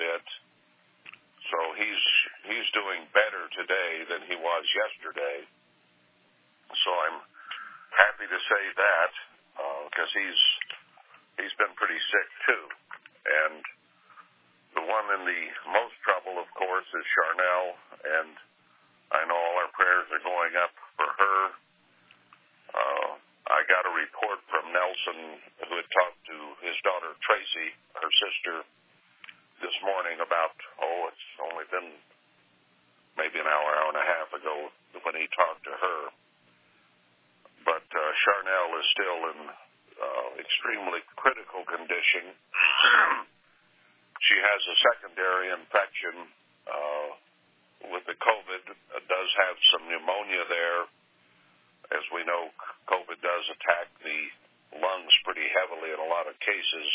bit. So he's he's doing better today than he was yesterday. So I'm happy to say that because uh, he's he's been pretty sick too. And the one in the most trouble, of course, is Charnel, and I know all our prayers are going up for her. Uh, I got a report from Nelson, who had talked to his daughter Tracy, her sister, this morning about, oh, it's only been maybe an hour, hour and a half ago when he talked to her. But uh, Charnel is still in uh, extremely critical condition. she has a secondary infection uh, with the COVID. It does have some pneumonia there. As we know, COVID does attack the lungs pretty heavily in a lot of cases.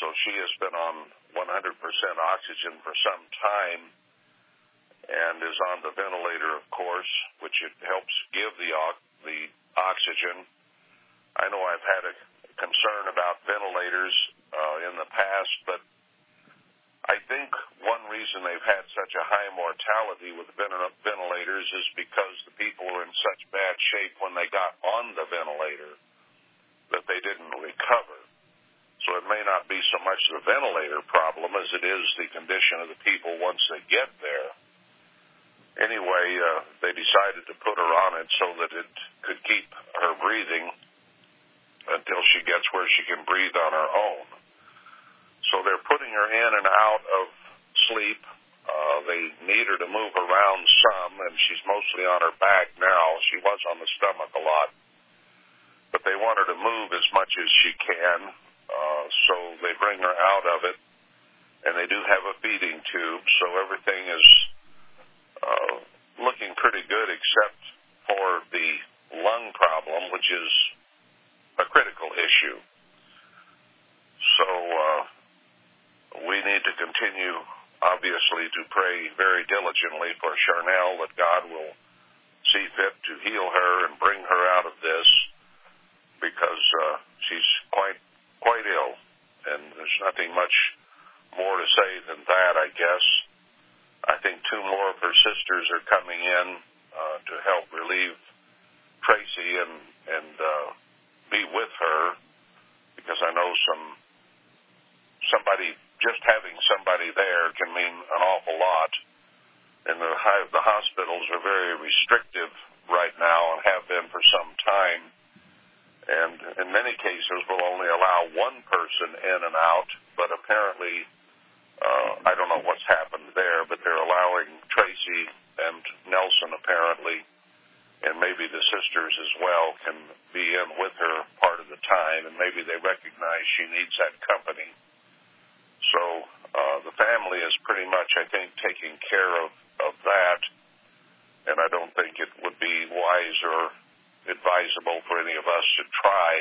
So she has been on 100% oxygen for some time and is on the ventilator, of course, which it helps give the the oxygen. I know I've had a concern about ventilators uh, in the past, but I think one reason they've had such a high mortality with ventilators is because the people were in such bad shape when they got on the ventilator that they didn't recover. So it may not be so much the ventilator problem as it is the condition of the people once they get there. Anyway, uh, they decided to put her on it so that it could keep her breathing until she gets where she can breathe on her own. So they're putting her in and out of sleep. Uh, they need her to move around some, and she's mostly on her back now. She was on the stomach a lot. But they want her to move as much as she can, so they bring her out of it. And they do have a feeding tube, so everything is uh, looking pretty good except for the lung problem, which is a critical issue. So uh, we need to continue, obviously, to pray very diligently for Charnel that God will see fit to heal her and bring her out of this because uh, she's quite quite ill, and there's nothing much more to say than that, I guess. I think two more of her sisters are coming in uh, to help relieve Tracy and and uh, be with her because I know some somebody just having somebody there can mean an awful lot. And the the hospitals are very restrictive right now and have been for some time. And in many cases, will only allow one person in and out. But apparently, uh, I don't know what's happened there, but they're allowing Tracy and Nelson apparently and maybe the sisters as well can be in with her part of the time, and maybe they recognize she needs that company. So uh, the family is pretty much, I think, taking care of, of that, and I don't think it would be wise or advisable for any of us to try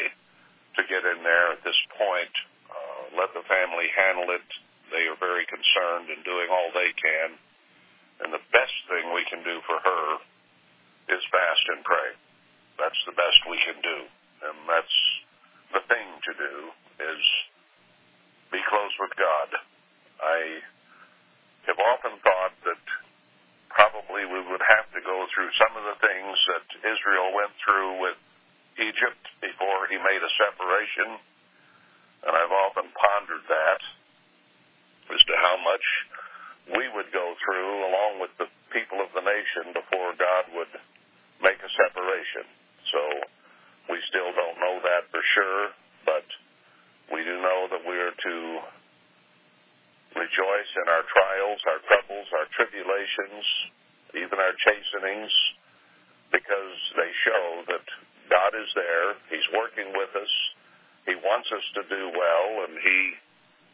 to get in there at this point. Uh, let the family handle it. They are very concerned and doing all they can. And the best thing we can do for her is fast and pray. That's the best we can do. And that's the thing to do is be close with God. I have often thought that probably we would have to go through some of the things that Israel went through with Egypt before he made a separation. And I've often pondered that as to how much we would go through along with the people of the nation before God would make a separation. So we still don't know that for sure, but we do know that we are to rejoice in our trials, our troubles, our tribulations, even our chastenings, because they show that God is there. He's working with us. He wants us to do well, and He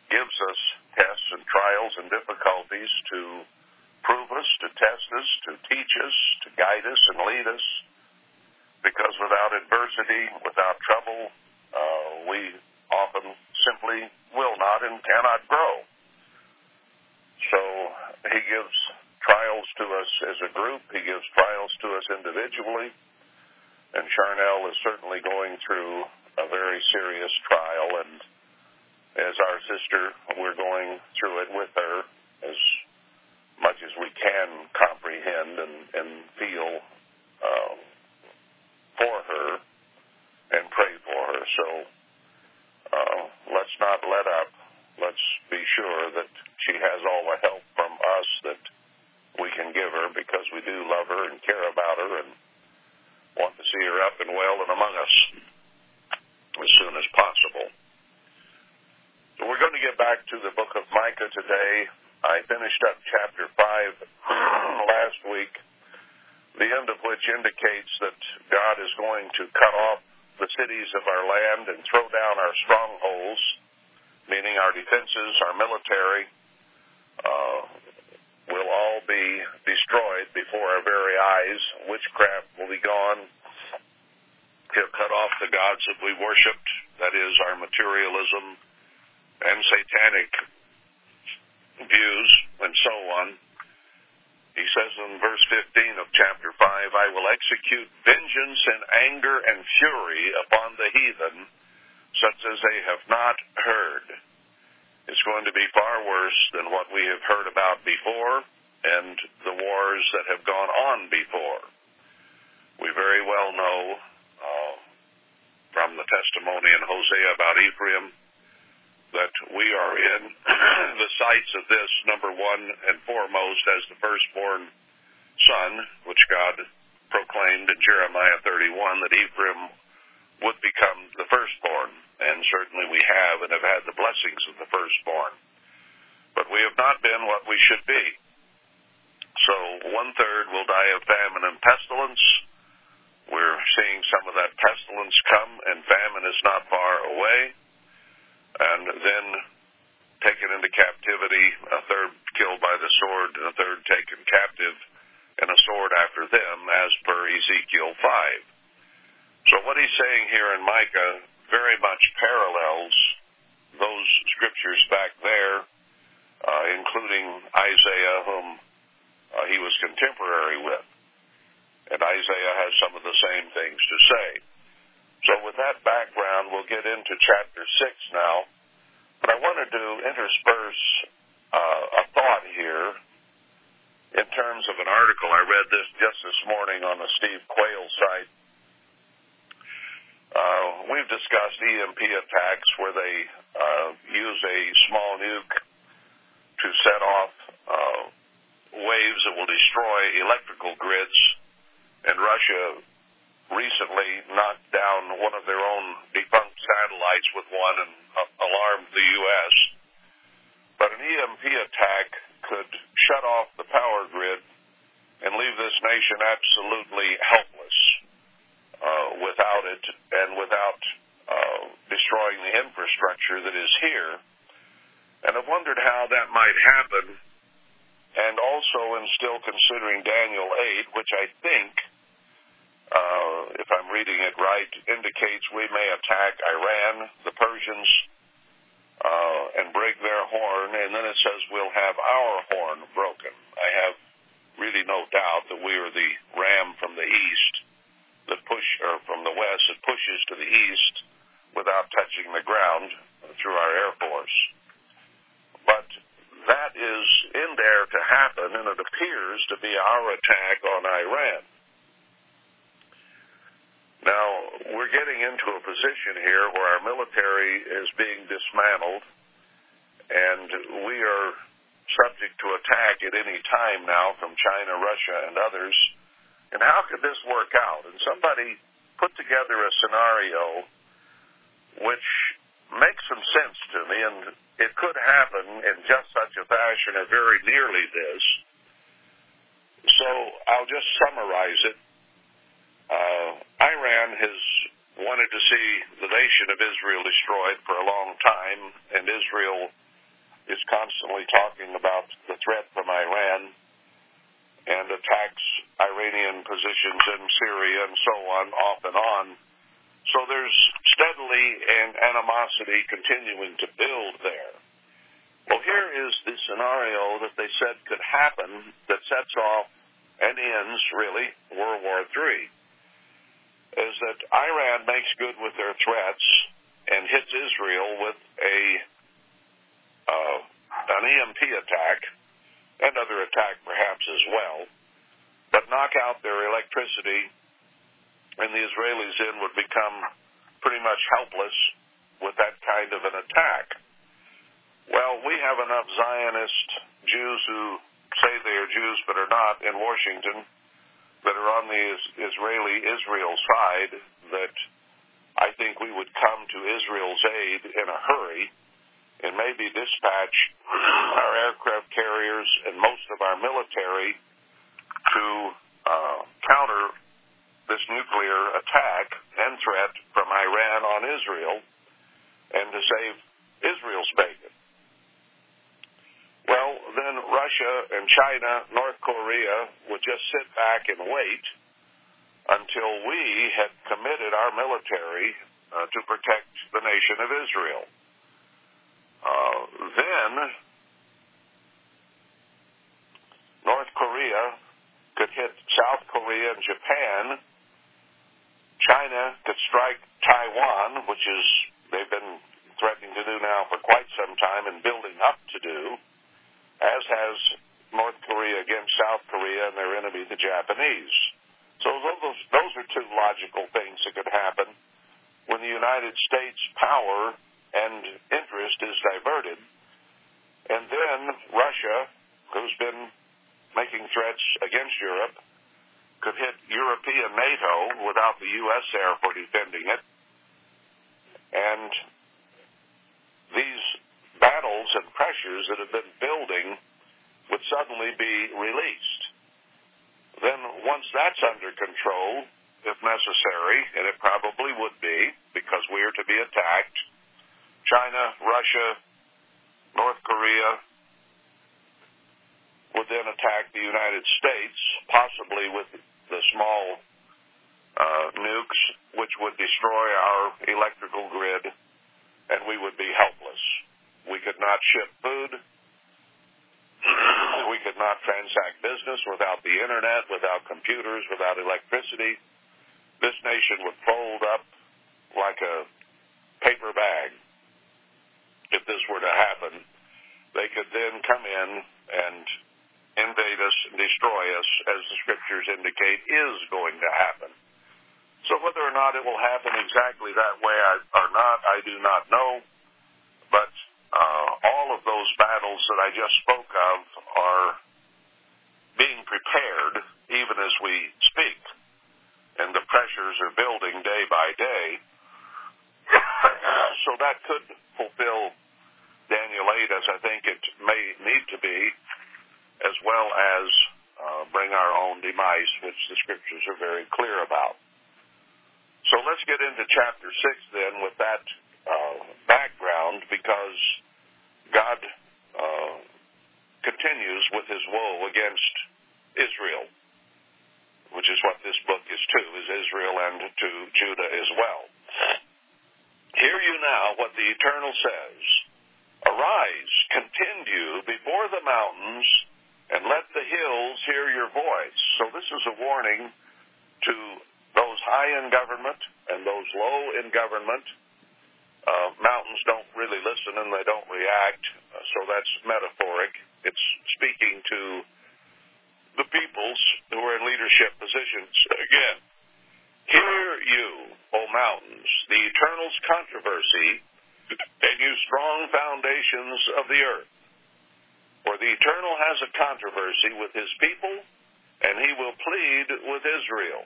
gives us tests and trials and difficulties to prove us, to test us, to teach us, to guide us and lead us. Because without adversity, without trouble, uh, we often simply will not and cannot grow. So he gives trials to us as a group. He gives trials to us individually. And Charnel is certainly going through a very serious trial. And as our sister, we're going through it with her as much as we can comprehend and, and feel uh, for her and pray for her. So uh, let's not let up. Let's be sure that she has all the help from us that we can give her because we do love her and care about her and want to see her up and well and among us as soon as possible. So we're going to get back to the book of Micah today. I finished up chapter 5 last week, the end of which indicates that God is going to cut off the cities of our land and throw down our strongholds, meaning our defenses, our military, uh, will all be destroyed before our very eyes. Witchcraft will be gone. He'll cut off the gods that we worshiped, that is, our materialism and satanic views, and so on. He says in verse 15 of chapter 5, I will execute vengeance and anger and fury upon the heathen, such as they have not heard. It's going to be far worse than what we have heard about before and the wars that have gone on before. We very well know uh, from the testimony in Hosea about Ephraim that we are in the sights of this, number one and foremost, as the firstborn son, which God proclaimed in Jeremiah 31 that Ephraim would become the firstborn. And certainly we have and have had the blessings of the firstborn. But we have not been what we should be. So one third will die of famine and pestilence. We're seeing some of that pestilence come, and famine is not far away and then taken into captivity, a third killed by the sword, and a third taken captive, and a sword after them, as per Ezekiel 5. So what he's saying here in Micah very much parallels those scriptures back there, uh, including Isaiah, whom uh, he was contemporary with. And Isaiah has some of the same things to say. So with that background, we'll get into chapter 6 now. But I wanted to intersperse uh, a thought here in terms of an article. I read this just this morning on the Steve Quayle site. Uh, we've discussed EMP attacks where they uh, use a small nuke to set off uh, waves that will destroy electrical grids, and Russia recently knocked down one of their own defunct satellites with one and alarmed the U.S. But an EMP attack could shut off the power grid and leave this nation absolutely helpless uh, without it and without uh, destroying the infrastructure that is here. And I've wondered how that might happen. And also in still considering Daniel 8, which I think uh, if I'm reading it right, indicates we may attack Iran, the Persians, uh, and break their horn, and then it says we'll have our horn broken. I have really no doubt that we are the ram from the east that push, or from the west that pushes to the east without touching the ground through our air force. But that is in there to happen, and it appears to be our attack on Iran. Now, we're getting into a position here where our military is being dismantled, and we are subject to attack at any time now from China, Russia, and others. And how could this work out? And somebody put together a scenario which makes some sense to me, and it could happen in just such a fashion or very nearly this. So I'll just summarize it uh, Iran has wanted to see the nation of Israel destroyed for a long time, and Israel is constantly talking about the threat from Iran and attacks Iranian positions in Syria and so on, off and on. So there's steadily an animosity continuing to build there. Well, here is the scenario that they said could happen that sets off and ends, really, World War III is that Iran makes good with their threats and hits Israel with a uh, an EMP attack and other attack perhaps as well, but knock out their electricity, and the Israelis then would become pretty much helpless with that kind of an attack. Well, we have enough Zionist Jews who say they are Jews but are not in Washington that are on the Israeli Israel side that I think we would come to Israel's aid in a hurry and maybe dispatch our aircraft carriers and most of our military to uh, counter this nuclear attack and threat from Iran on Israel and to save Israel's bacon. Well, then Russia and China, North Korea would just sit back and wait until we had committed our military uh, to protect the nation of Israel. Uh, then North Korea could hit South Korea and Japan. China could strike Taiwan, which is they've been threatening to do now for quite some time and building up to do, as has North Korea against South Korea and their enemy, the Japanese. So those, those are two logical things that could happen when the United States power and interest is diverted. And then Russia, who's been making threats against Europe, could hit European NATO without the U.S. there for defending it. And these battles and pressures that have been building would suddenly be released. Then, once that's under control, if necessary, and it probably would be, because we are to be attacked, China, Russia, North Korea would then attack the United States, possibly with the small uh, nukes, which would destroy our electrical grid, and we would be helpless. We could not ship food. we could not transact business without the internet, without computers, without electricity. This nation would fold up like a paper bag if this were to happen, they could then come in and invade us and destroy us, as the scriptures indicate is going to happen. So whether or not it will happen exactly that way or not, I do not know. But uh, all of those battles that I just spoke of are being prepared even as we speak. And the pressures are building day by day. so that could fulfill Daniel 8 as I think it may need to be, as well as uh, bring our own demise, which the scriptures are very clear about. So let's get into chapter 6 then with that uh, background because God uh, continues with his woe against Israel, which is what this book is to, is Israel and to Judah as well. Hear you now what the Eternal says. Arise, continue before the mountains, and let the hills hear your voice. So this is a warning to those high in government and those low in government. Uh, mountains don't really listen and they don't react, uh, so that's metaphoric. It's speaking to the peoples who are in leadership positions. Again, hear you, O mountains, the Eternal's controversy and you strong foundations of the earth. For the Eternal has a controversy with his people, and he will plead with Israel.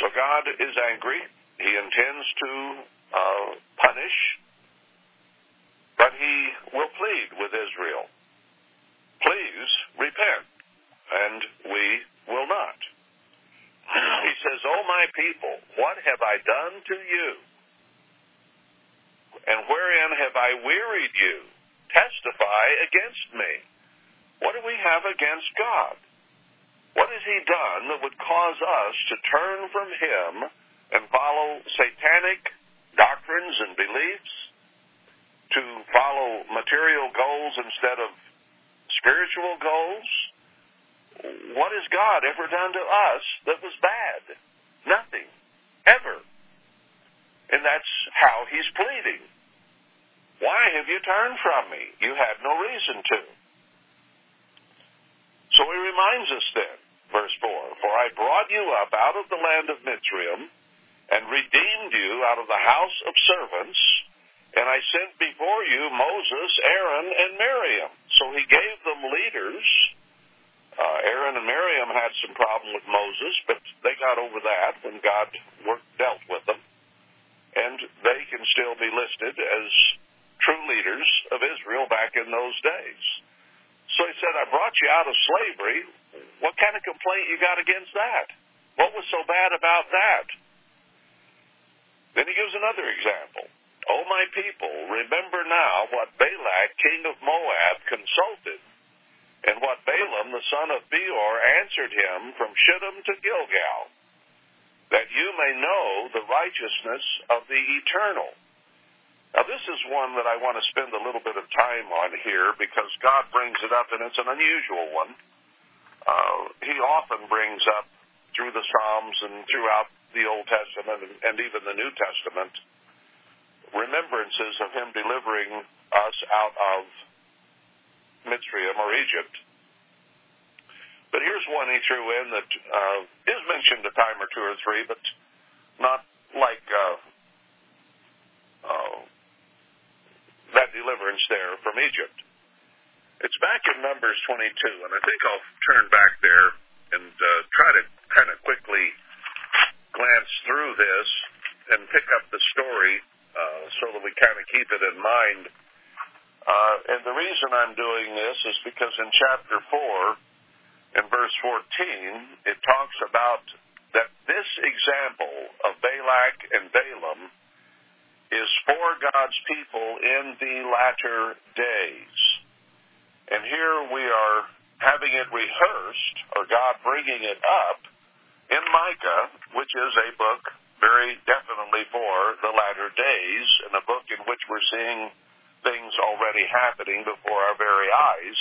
So God is angry. He intends to uh, punish, but he will plead with Israel. Please repent, and we will not. He says, O my people, what have I done to you? And wherein have I wearied you? Testify against me. What do we have against God? What has He done that would cause us to turn from Him and follow satanic doctrines and beliefs? To follow material goals instead of spiritual goals? What has God ever done to us that was bad? Nothing. Ever. And that's how he's pleading. Why have you turned from me? You had no reason to. So he reminds us then, verse 4 For I brought you up out of the land of Mitzrayim and redeemed you out of the house of servants, and I sent before you Moses, Aaron, and Miriam. So he gave them leaders. Uh, Aaron and Miriam had some problem with Moses, but they got over that when God worked, dealt with them. And they can still be listed as true leaders of Israel back in those days. So he said, I brought you out of slavery. What kind of complaint you got against that? What was so bad about that? Then he gives another example. O my people, remember now what Balak, king of Moab, consulted, and what Balaam, the son of Beor, answered him from Shittim to Gilgal, that you may know the righteousness of the eternal now, this is one that I want to spend a little bit of time on here because God brings it up, and it's an unusual one. Uh, he often brings up through the Psalms and throughout the Old Testament and, and even the New Testament remembrances of Him delivering us out of Mitzrayim or Egypt. But here's one he threw in that uh, is mentioned a time or two or three, but not like uh, uh, that deliverance there from Egypt. It's back in Numbers 22, and I think I'll turn back there and uh, try to kind of quickly glance through this and pick up the story uh, so that we kind of keep it in mind. Uh, and the reason I'm doing this is because in chapter 4, in verse 14, it talks about that this example of Balak and Balaam is for God's people in the latter days. And here we are having it rehearsed, or God bringing it up, in Micah, which is a book very definitely for the latter days, and a book in which we're seeing things already happening before our very eyes.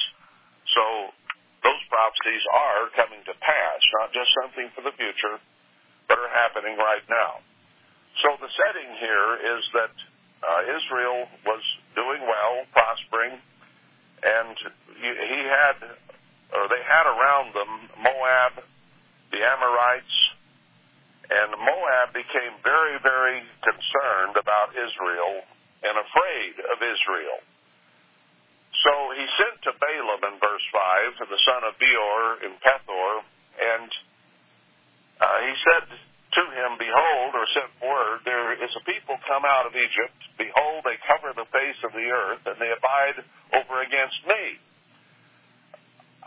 So those prophecies are coming to pass, not just something for the future, but are happening right now. So the setting here is that uh, Israel was doing well, prospering, and he had, or they had around them Moab, the Amorites, and Moab became very, very concerned about Israel and afraid of Israel. So he sent to Balaam in verse 5, to the son of Beor in Pethor, and uh, he said, to him, Behold, or sent word, there is a people come out of Egypt. Behold, they cover the face of the earth, and they abide over against me.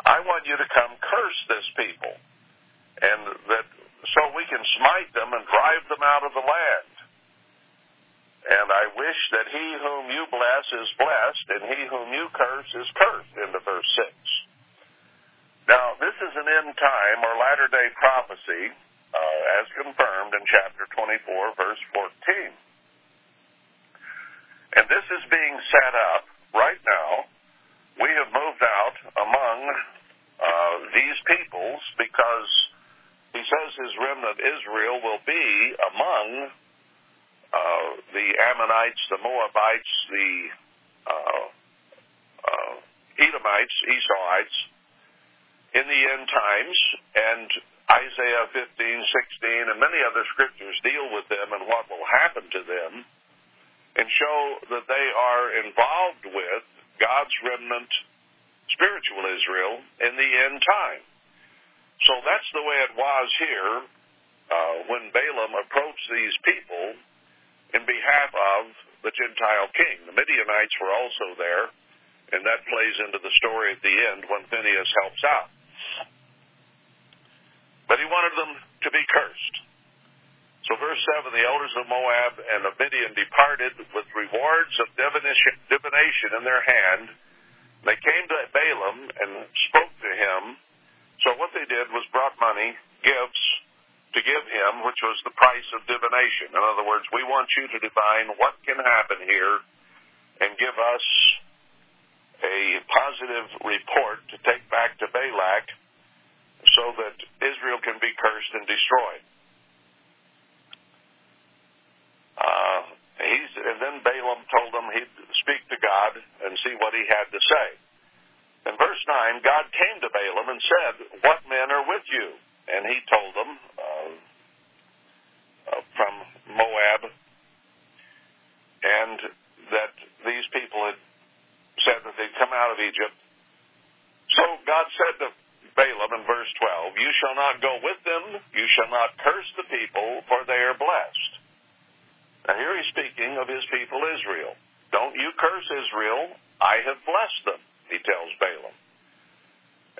I want you to come curse this people, and that so we can smite them and drive them out of the land. And I wish that he whom you bless is blessed, and he whom you curse is cursed, into verse 6. Now, this is an end time or latter day prophecy uh, as confirmed in chapter 24, verse 14. And this is being set up right now. We have moved out among uh, these peoples because he says his remnant Israel will be among uh, the Ammonites, the Moabites, the uh, uh, Edomites, Esauites in the end times, and Isaiah 15, 16, and many other scriptures deal with them and what will happen to them and show that they are involved with God's remnant, spiritual Israel, in the end time. So that's the way it was here uh, when Balaam approached these people in behalf of the Gentile king. The Midianites were also there, and that plays into the story at the end when Phineas helps out. But he wanted them to be cursed. So verse 7, the elders of Moab and of Midian departed with rewards of divination, divination in their hand. They came to Balaam and spoke to him. So what they did was brought money, gifts, to give him, which was the price of divination. In other words, we want you to divine what can happen here and give us a positive report to take back to Balak so that Israel can be cursed and destroyed. Uh, he's, and then Balaam told him he'd speak to God and see what he had to say. In verse 9, God came to Balaam and said, What men are with you? And he told them uh, uh, from Moab, and that these people had said that they'd come out of Egypt. So God said to Balaam in verse 12, You shall not go with them, you shall not curse the people, for they are blessed. Now here he's speaking of his people Israel. Don't you curse Israel, I have blessed them, he tells Balaam.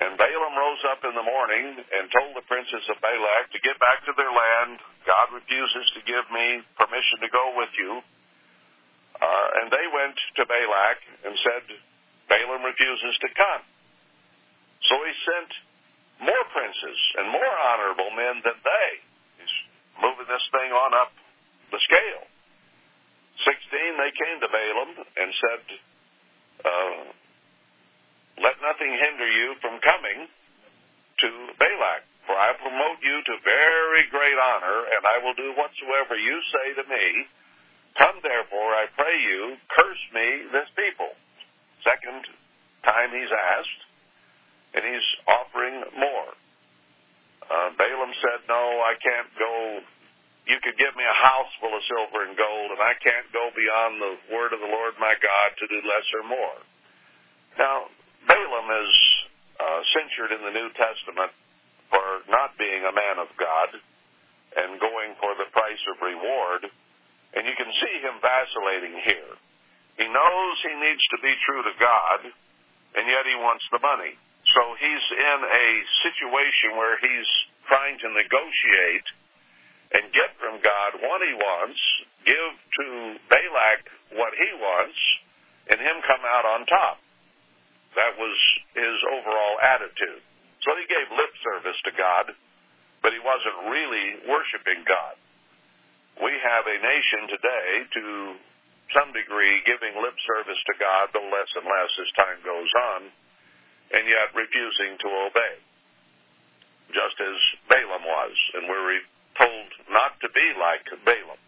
And Balaam rose up in the morning and told the princes of Balak to get back to their land. God refuses to give me permission to go with you. Uh, and they went to Balak and said, Balaam refuses to come. So he sent more princes and more honorable men than they. He's moving this thing on up the scale. 16, they came to Balaam and said, uh, Let nothing hinder you from coming to Balak, for I promote you to very great honor, and I will do whatsoever you say to me. Come therefore, I pray you, curse me this people. Second time he's asked, and he's offering more. Uh, Balaam said, No, I can't go. You could give me a house full of silver and gold, and I can't go beyond the word of the Lord my God to do less or more. Now, Balaam is uh, censured in the New Testament for not being a man of God and going for the price of reward, and you can see him vacillating here. He knows he needs to be true to God, and yet he wants the money. So he's in a situation where he's trying to negotiate and get from God what he wants, give to Balak what he wants, and him come out on top. That was his overall attitude. So he gave lip service to God, but he wasn't really worshiping God. We have a nation today, to some degree, giving lip service to God, though less and less as time goes on and yet refusing to obey, just as Balaam was. And we're told not to be like Balaam.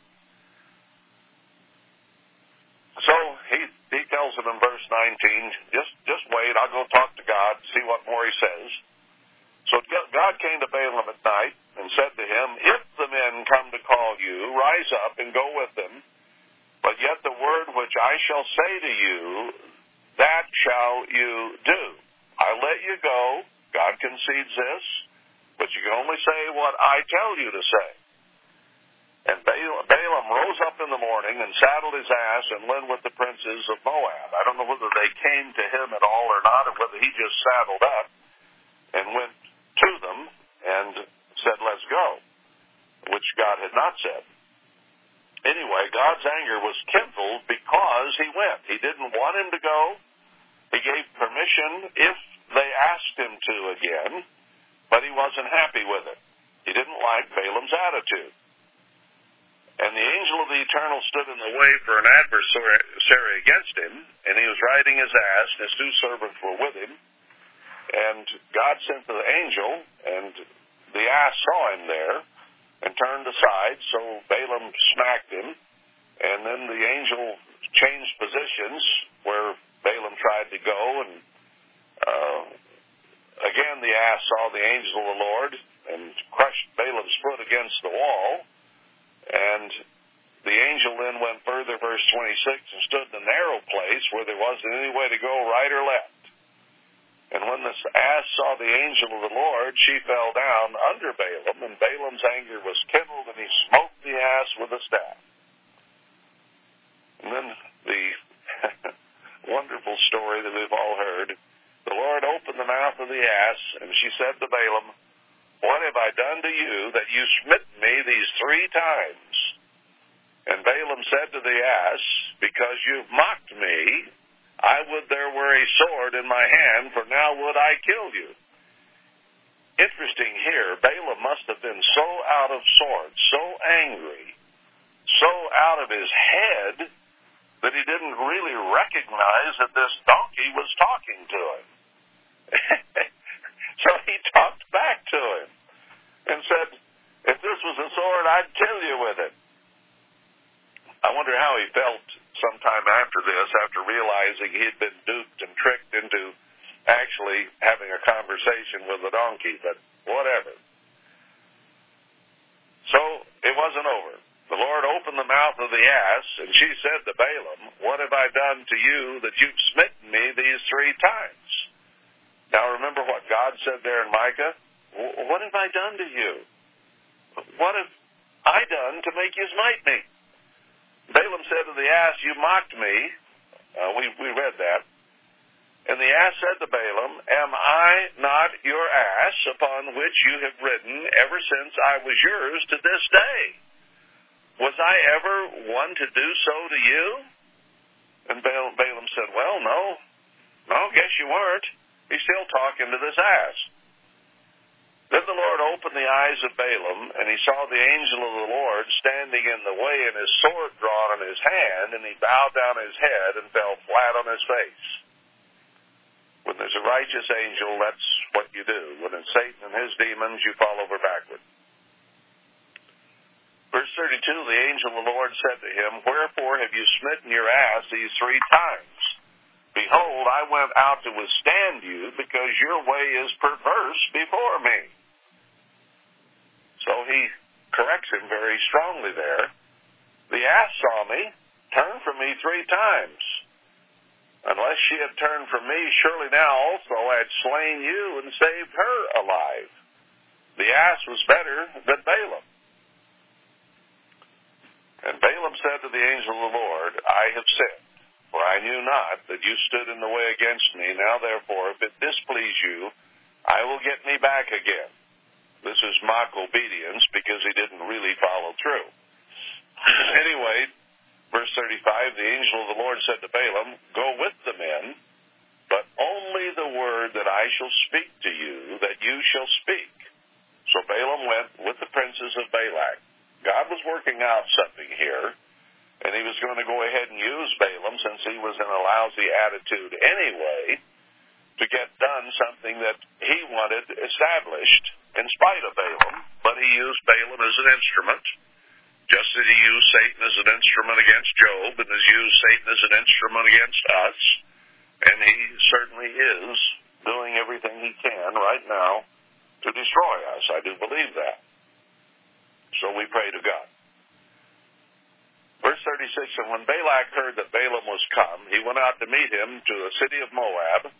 So he he tells him in verse 19, just just wait, I'll go talk to God, see what he says. So God came to Balaam at night and said to him, If the men come to call you, rise up and go with them. But yet the word which I shall say to you, that shall you do. I let you go. God concedes this, but you can only say what I tell you to say. And Balaam rose up in the morning and saddled his ass and went with the princes of Moab. I don't know whether they came to him at all or not, or whether he just saddled up and went to them and said, Let's go, which God had not said. Anyway, God's anger was kindled because he went. He didn't want him to go. He gave permission if they asked him to again, but he wasn't happy with it. He didn't like Balaam's attitude. And the angel of the eternal stood in the way for an adversary against him, and he was riding his ass, and his two servants were with him. And God sent the angel, and the ass saw him there and turned aside, so Balaam smacked him. And then the angel changed positions where Balaam tried to go, and uh, again the ass saw the angel of the Lord and crushed Balaam's foot against the wall. And the angel then went further, verse 26, and stood in a narrow place where there wasn't any way to go right or left. And when this ass saw the angel of the Lord, she fell down under Balaam, and Balaam's anger was kindled, and he smote the ass with a staff. And then the wonderful story that we've all heard. The Lord opened the mouth of the ass, and she said to Balaam, What have I done to you that you smit me these three times? And Balaam said to the ass, Because you've mocked me, I would there were a sword in my hand, for now would I kill you. Interesting here, Balaam must have been so out of sorts, so angry, so out of his head that he didn't really recognize that this donkey was talking to him. so he talked back to him and said, If this was a sword, I'd kill you with it. I wonder how he felt sometime after this after realizing he had been duped and tricked into actually having a conversation with the donkey, but whatever. So it wasn't over. The Lord opened the mouth of the ass, and she said to Balaam, What have I done to you that you've smitten me these three times? Now remember what God said there in Micah? What have I done to you? What have I done to make you smite me? Balaam said to the ass, You mocked me. Uh, we, we read that. And the ass said to Balaam, Am I not your ass upon which you have ridden ever since I was yours to this day? Was I ever one to do so to you? And Balaam said, Well, no. No, guess you weren't. He's still talking to this ass. Then the Lord opened the eyes of Balaam, and he saw the angel of the Lord standing in the way and his sword drawn in his hand, and he bowed down his head and fell flat on his face. When there's a righteous angel, that's what you do. When it's Satan and his demons, you fall over backward. Verse 32, the angel of the Lord said to him, Wherefore have you smitten your ass these three times? Behold, I went out to withstand you, because your way is perverse before me. So he corrects him very strongly there. The ass saw me, turned from me three times. Unless she had turned from me, surely now also I had slain you and saved her alive. The ass was better than Balaam. And Balaam said to the angel of the Lord, I have sinned, for I knew not that you stood in the way against me. Now therefore, if it displease you, I will get me back again. This is mock obedience because he didn't really follow through. anyway, Verse 35, the angel of the Lord said to Balaam, Go with the men, but only the word that I shall speak to you, that you shall speak. So Balaam went with the princes of Balak. God was working out something here, and he was going to go ahead and use Balaam since he was in a lousy attitude anyway to get done something that he wanted established in spite of Balaam, but he used Balaam as an instrument just as he used Satan as an instrument against Job and has used Satan as an instrument against us, and he certainly is doing everything he can right now to destroy us. I do believe that. So we pray to God. Verse 36, And when Balak heard that Balaam was come, he went out to meet him to the city of Moab,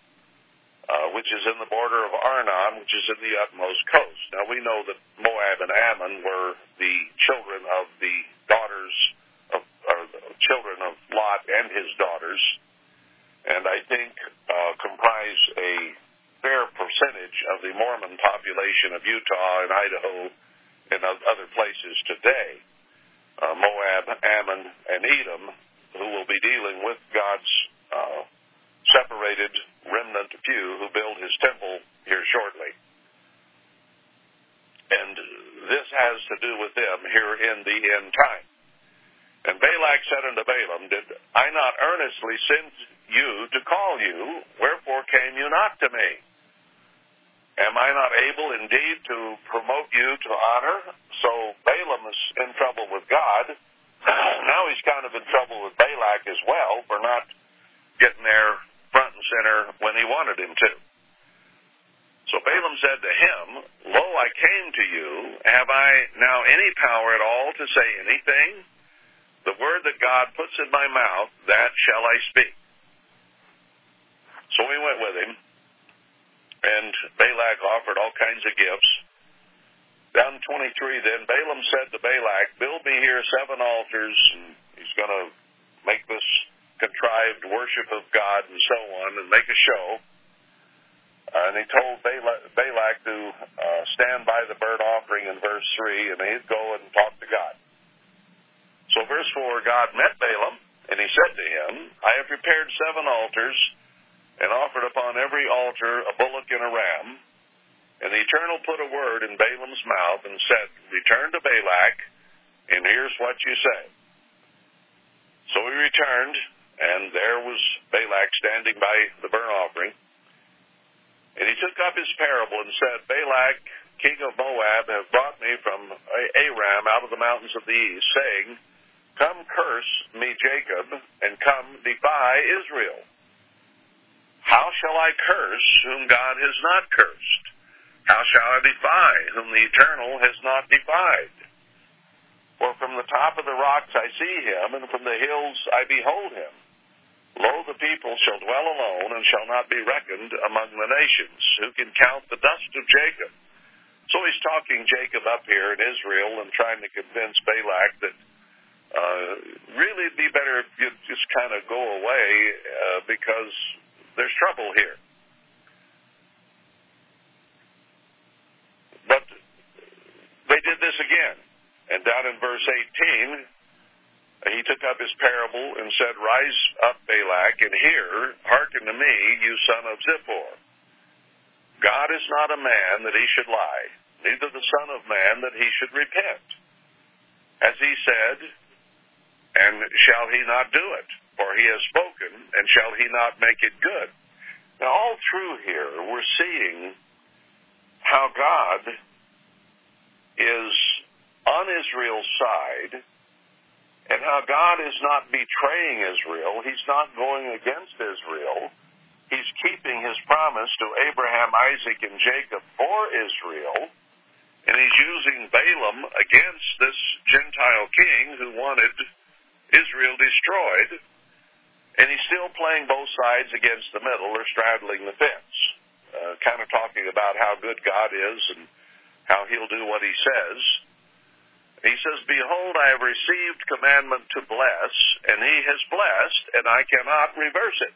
uh, which is in the border of Arnon, which is in the utmost coast. Now we know that Moab and Ammon were the children of the daughters of, or children of Lot and his daughters, and I think uh, comprise a fair percentage of the Mormon population of Utah and Idaho and other places today. Uh, Moab, Ammon, and Edom, who will be dealing with God's uh, separated remnant of few who build his temple here shortly. And this has to do with them here in the end time. And Balak said unto Balaam, Did I not earnestly send you to call you? Wherefore came you not to me? Am I not able indeed to promote you to honor? So Balaam is in trouble with God. now he's kind of in trouble with Balak as well for not getting there front and center when he wanted him to. So Balaam said to him, Lo, I came to you. Have I now any power at all to say anything? The word that God puts in my mouth, that shall I speak. So we went with him, and Balak offered all kinds of gifts. Down 23, then Balaam said to Balak, Build me here seven altars, and he's going to make this contrived worship of God and so on and make a show. Uh, and he told Balak, Balak to uh, stand by the burnt offering in verse 3, and he'd go and talk to God. So, verse 4 God met Balaam, and he said to him, I have prepared seven altars, and offered upon every altar a bullock and a ram. And the Eternal put a word in Balaam's mouth and said, Return to Balak, and here's what you say. So he returned, and there was Balak standing by the burnt offering. And he took up his parable and said, Balak, king of Moab, have brought me from Aram out of the mountains of the east, saying, Come curse me, Jacob, and come defy Israel. How shall I curse whom God has not cursed? How shall I defy whom the Eternal has not defied? For from the top of the rocks I see him, and from the hills I behold him. Lo, the people shall dwell alone, and shall not be reckoned among the nations. Who can count the dust of Jacob? So he's talking Jacob up here in Israel and trying to convince Balak that uh, really it'd be better if you just kind of go away uh, because there's trouble here. But they did this again. And down in verse 18, he took up his parable and said, Rise up, Balak, and hear, hearken to me, you son of Zippor. God is not a man that he should lie, neither the Son of Man that he should repent. As he said, and shall he not do it? For he has spoken, and shall he not make it good? Now, all through here, we're seeing how God is on Israel's side and how God is not betraying Israel. He's not going against Israel. He's keeping his promise to Abraham, Isaac, and Jacob for Israel. And he's using Balaam against this Gentile king who wanted Israel destroyed. And he's still playing both sides against the middle or straddling the fence. Uh, kind of talking about how good God is and how he'll do what he says. He says, Behold, I have received commandment to bless, and he has blessed, and I cannot reverse it.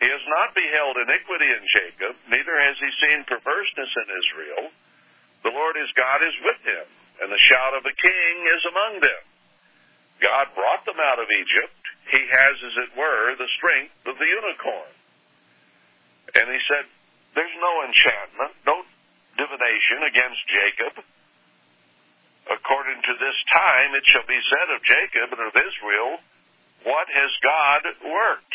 He has not beheld iniquity in Jacob, neither has he seen perverseness in Israel. The Lord his God is with him, and the shout of a king is among them. God brought them out of Egypt. He has, as it were, the strength of the unicorn. And he said, There's no enchantment, no divination against Jacob. According to this time, it shall be said of Jacob and of Israel, What has God worked?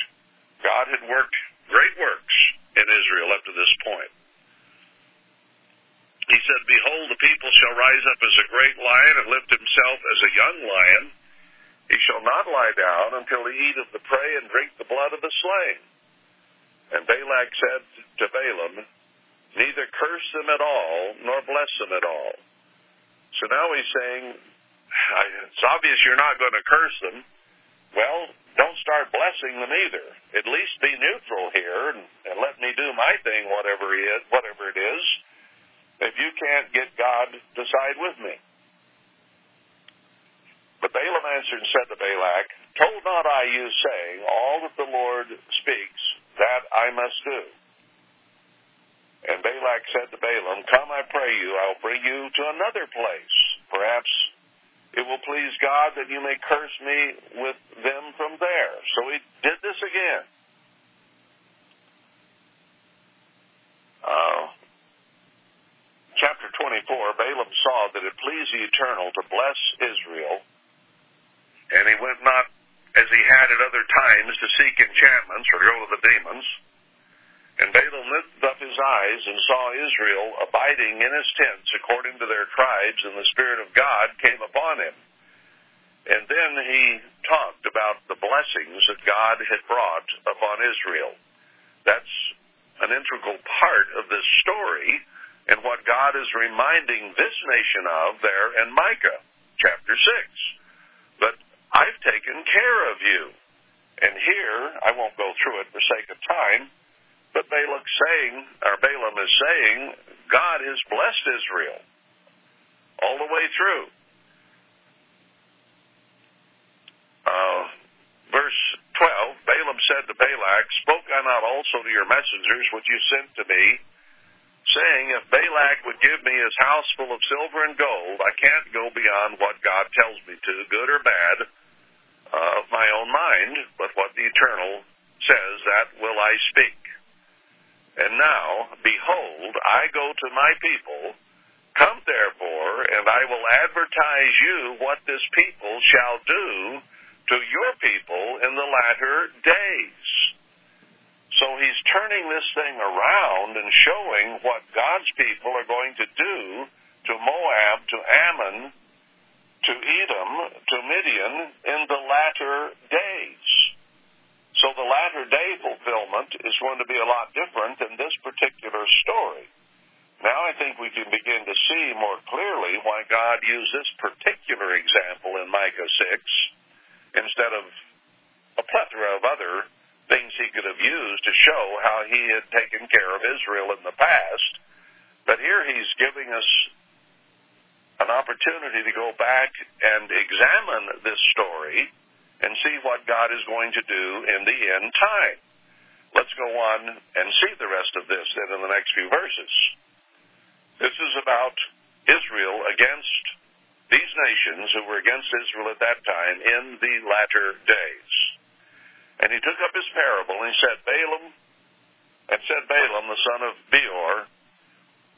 God had worked great works in Israel up to this point. He said, Behold, the people shall rise up as a great lion and lift himself as a young lion. He shall not lie down until he eat of the prey and drink the blood of the slain. And Balak said to Balaam, Neither curse them at all, nor bless them at all. So now he's saying, It's obvious you're not going to curse them. Well, don't start blessing them either. At least be neutral here and, and let me do my thing, whatever it is, whatever it is. If you can't get God to side with me. But Balaam answered and said to Balak, Told not I you, saying, All that the Lord speaks, that I must do. And Balak said to Balaam, Come, I pray you, I'll bring you to another place. Perhaps it will please God that you may curse me with them from there. So he did this again. Uh, chapter 24, Balaam saw that it pleased the Eternal to bless Israel and he went not as he had at other times to seek enchantments or go to the demons. And Balaam lifted up his eyes and saw Israel abiding in his tents according to their tribes, and the Spirit of God came upon him. And then he talked about the blessings that God had brought upon Israel. That's an integral part of this story and what God is reminding this nation of there in Micah chapter 6. But I've taken care of you. And here, I won't go through it for sake of time, but Balak's saying, or Balaam is saying, God has blessed Israel all the way through. Uh, verse 12, Balaam said to Balak, Spoke I not also to your messengers which you sent to me, saying, If Balak would give me his house full of silver and gold, I can't go beyond what God tells me to, good or bad, uh, of my own mind, but what the Eternal says, that will I speak. And now, behold, I go to my people. Come therefore, and I will advertise you what this people shall do to your people in the latter days. So he's turning this thing around and showing what God's people are going to do to Moab, to Ammon, to Edom to Midian in the latter days. So the latter day fulfillment is going to be a lot different than this particular story. Now I think we can begin to see more clearly why God used this particular example in Micah 6 instead of a plethora of other things he could have used to show how he had taken care of Israel in the past. But here he's giving us an opportunity to go back and examine this story and see what God is going to do in the end time. Let's go on and see the rest of this then in the next few verses. This is about Israel against these nations who were against Israel at that time in the latter days. And he took up his parable and he said, Balaam, and said Balaam, the son of Beor,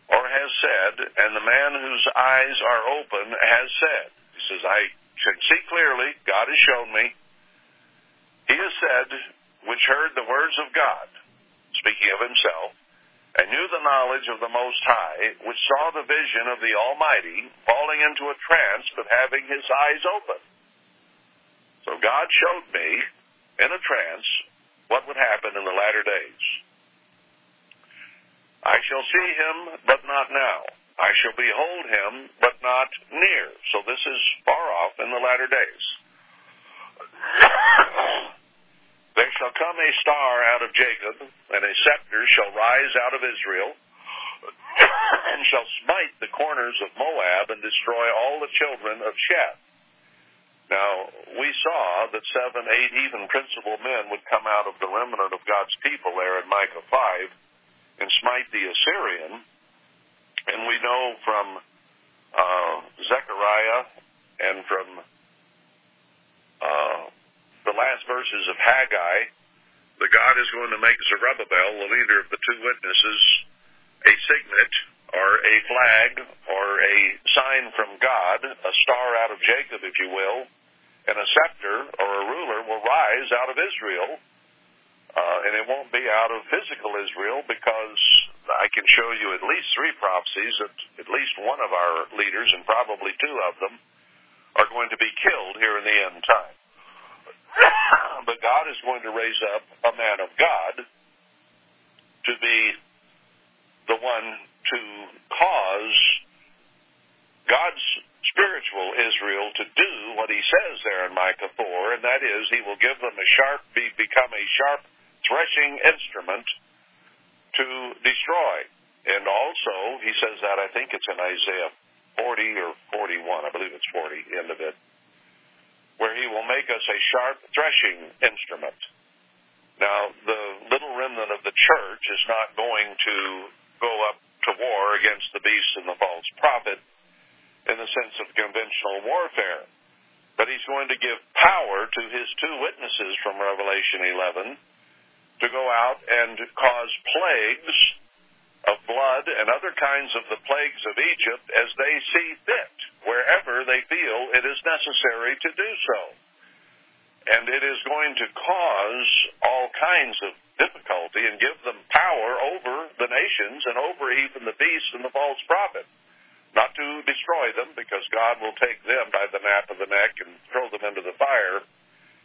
or has said, and the man whose eyes are open has said. He says, I can see clearly, God has shown me. He has said, which heard the words of God, speaking of himself, and knew the knowledge of the Most High, which saw the vision of the Almighty, falling into a trance, but having his eyes open. So God showed me, in a trance, what would happen in the latter days. I shall see him, but not now. I shall behold him, but not near. So this is far off in the latter days. there shall come a star out of Jacob, and a scepter shall rise out of Israel, and shall smite the corners of Moab and destroy all the children of Sheth. Now, we saw that seven, eight, even principal men would come out of the remnant of God's people there in Micah 5 and smite the Assyrian. And we know from uh, Zechariah and from uh, the last verses of Haggai that God is going to make Zerubbabel, the leader of the two witnesses, a signet or a flag or a sign from God, a star out of Jacob, if you will, and a scepter or a ruler will rise out of Israel. Uh, and it won't be out of physical Israel because I can show you at least three prophecies that at least one of our leaders, and probably two of them, are going to be killed here in the end time. but God is going to raise up a man of God to be the one to cause God's spiritual Israel to do what he says there in Micah 4, and that is he will give them a sharp, be, become a sharp threshing instrument to destroy. And also, he says that, I think it's in Isaiah 40 or 41, I believe it's 40, end of it, where he will make us a sharp threshing instrument. Now, the little remnant of the church is not going to go up to war against the beast and the false prophet in the sense of conventional warfare. But he's going to give power to his two witnesses from Revelation 11 to go out and cause plagues of blood and other kinds of the plagues of Egypt as they see fit, wherever they feel it is necessary to do so. And it is going to cause all kinds of difficulty and give them power over the nations and over even the beast and the false prophet. Not to destroy them, because God will take them by the nape of the neck and throw them into the fire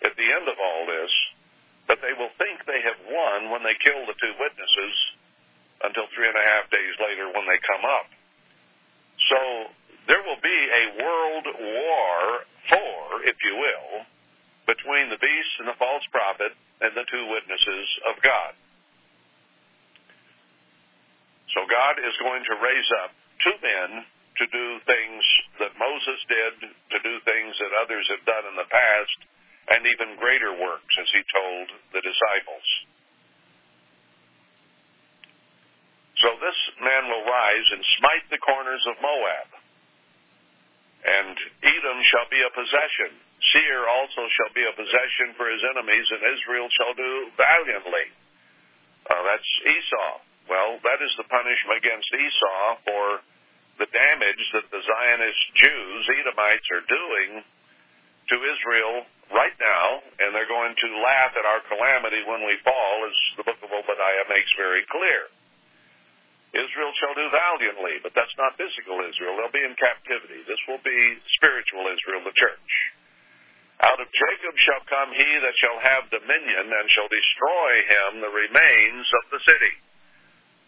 at the end of all this, but they will think they have won when they kill the two witnesses until three and a half days later when they come up. So there will be a world war for, if you will, between the beast and the false prophet and the two witnesses of God. So God is going to raise up two men to do things that Moses did, to do things that others have done in the past, and even greater works, as he told the disciples. So this man will rise and smite the corners of Moab, and Edom shall be a possession. Seir also shall be a possession for his enemies, and Israel shall do valiantly. Uh, that's Esau. Well, that is the punishment against Esau for the damage that the Zionist Jews, Edomites, are doing to Israel right now, and they're going to laugh at our calamity when we fall, as the book of Obadiah makes very clear. Israel shall do valiantly, but that's not physical Israel. They'll be in captivity. This will be spiritual Israel, the church. Out of Jacob shall come he that shall have dominion and shall destroy him the remains of the city.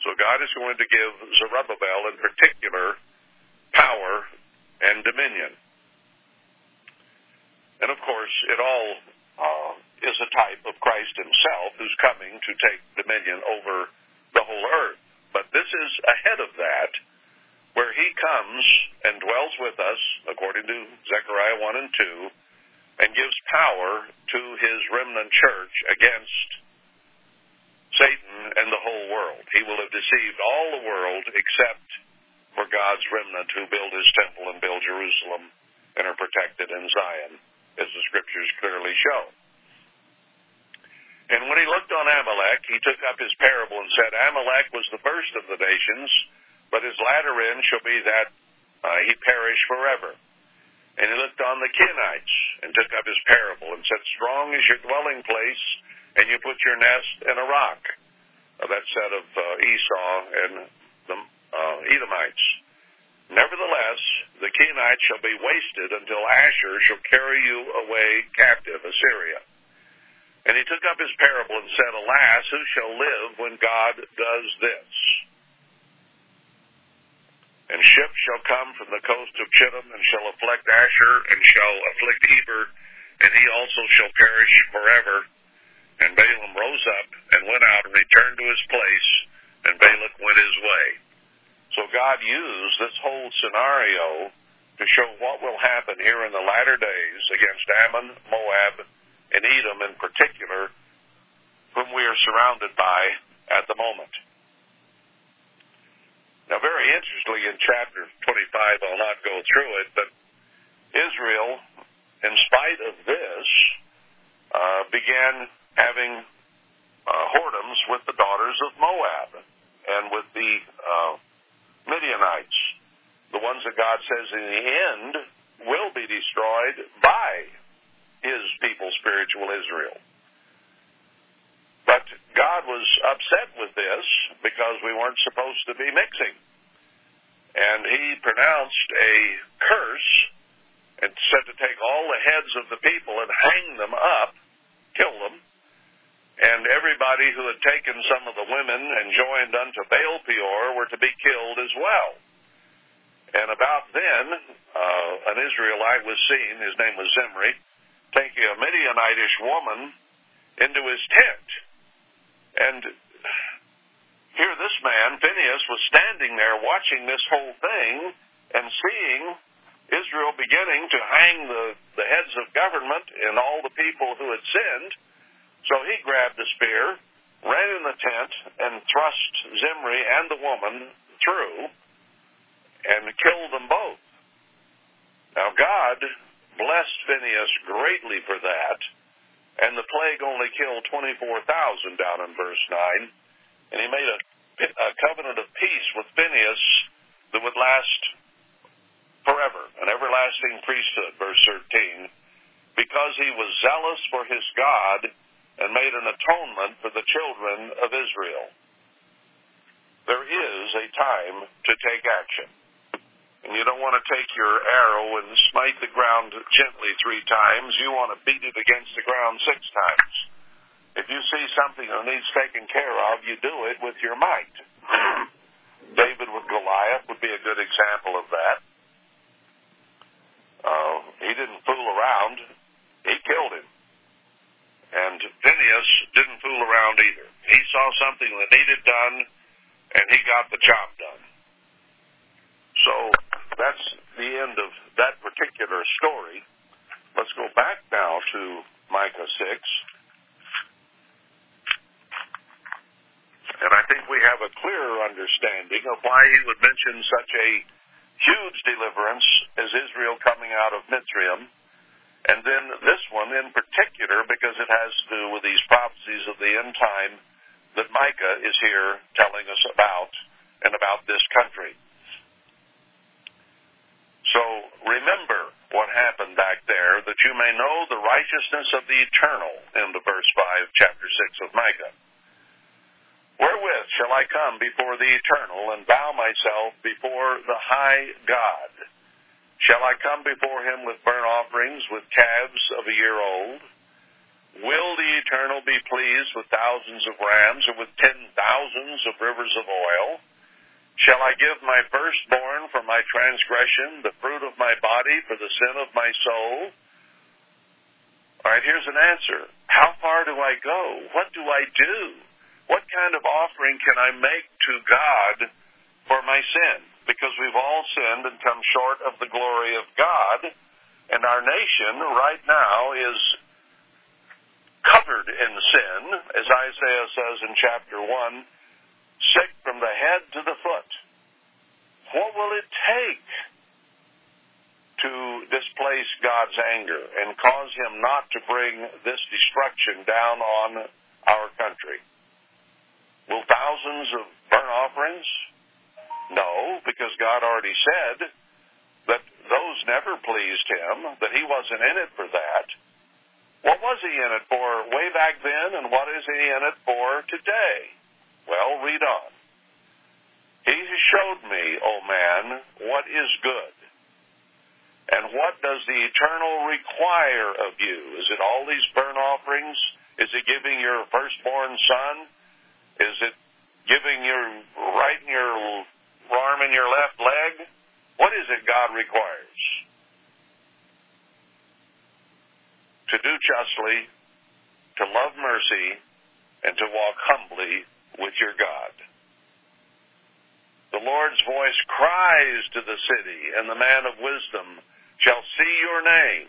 So God is going to give Zerubbabel in particular power and dominion. And of course, it all uh, is a type of Christ himself who's coming to take dominion over the whole earth. But this is ahead of that, where he comes and dwells with us, according to Zechariah 1 and 2, and gives power to his remnant church against Satan and the whole world. He will have deceived all the world except for God's remnant who build his temple and build Jerusalem and are protected in Zion, as the scriptures clearly show. And when he looked on Amalek, he took up his parable and said, Amalek was the first of the nations, but his latter end shall be that uh, he perish forever. And he looked on the Kenites and took up his parable and said, Strong is your dwelling place, and you put your nest in a rock. Uh, that said of uh, Esau and the uh, Edomites. Nevertheless, the Kenites shall be wasted until Asshur shall carry you away captive, Assyria. And he took up his parable and said, Alas, who shall live when God does this? And ships shall come from the coast of Chittim, and shall afflict Asshur and shall afflict Eber, and he also shall perish forever. And Balaam rose up, and went out, and returned to his place, and Balak went his way. So God used this whole scenario to show what will happen here in the latter days against Ammon, Moab, and Edom in particular, whom we are surrounded by at the moment. Now, very interestingly, in chapter 25, I'll not go through it, but Israel, in spite of this, uh, began having uh, whoredoms with the daughters of Moab and with the uh, Midianites, the ones that God says in the end will be destroyed by his people, spiritual Israel. But God was upset with this because we weren't supposed to be mixing. And he pronounced a curse and said to take all the heads of the people and hang them up, kill them, and everybody who had taken some of the women and joined unto Baal Peor were to be killed as well. And about then, uh, an Israelite was seen, his name was Zimri, taking a Midianitish woman into his tent. And here this man, Phineas, was standing there watching this whole thing and seeing Israel beginning to hang the, the heads of government and all the people who had sinned. So he grabbed the spear, ran in the tent, and thrust Zimri and the woman through and killed them both. Now God blessed Phineas greatly for that, and the plague only killed 24,000 down in verse 9, and he made a, a covenant of peace with Phineas that would last forever, an everlasting priesthood, verse 13, because he was zealous for his God and made an atonement for the children of Israel. There is a time to take action and you don't want to take your arrow and smite the ground gently three times. You want to beat it against the ground six times. If you see something that needs taken care of, you do it with your might. David with Goliath would be a good example of that. Uh, he didn't fool around. He killed him. And Phineas didn't fool around either. He saw something that needed done, and he got the job done. So that's the end of that particular story. Let's go back now to Micah 6. And I think we have a clearer understanding of why he would mention such a huge deliverance as Israel coming out of Mitzrayim. And then this one in particular, because it has to do with these prophecies of the end time that Micah is here telling us about and about this country. So remember what happened back there, that you may know the righteousness of the eternal, in the verse 5, chapter 6 of Micah. Wherewith shall I come before the eternal and bow myself before the high God? Shall I come before him with burnt offerings, with calves of a year old? Will the eternal be pleased with thousands of rams or with ten thousands of rivers of oil? Shall I give my firstborn for my transgression, the fruit of my body for the sin of my soul? All right, here's an answer. How far do I go? What do I do? What kind of offering can I make to God for my sin? Because we've all sinned and come short of the glory of God, and our nation right now is covered in sin, as Isaiah says in chapter 1 sick from the head to the foot. What will it take to displace God's anger and cause Him not to bring this destruction down on our country? Will thousands of burnt offerings? No, because God already said that those never pleased Him, that He wasn't in it for that. What was He in it for way back then, and what is He in it for today? Well, read on. He showed me, O man, what is good. And what does the eternal require of you? Is it all these burnt offerings? Is it giving your firstborn son? Is it giving your right in your arm and your left leg? What is it God requires? To do justly, to love mercy, and to walk humbly with your God. The Lord's voice cries to the city, and the man of wisdom shall see your name.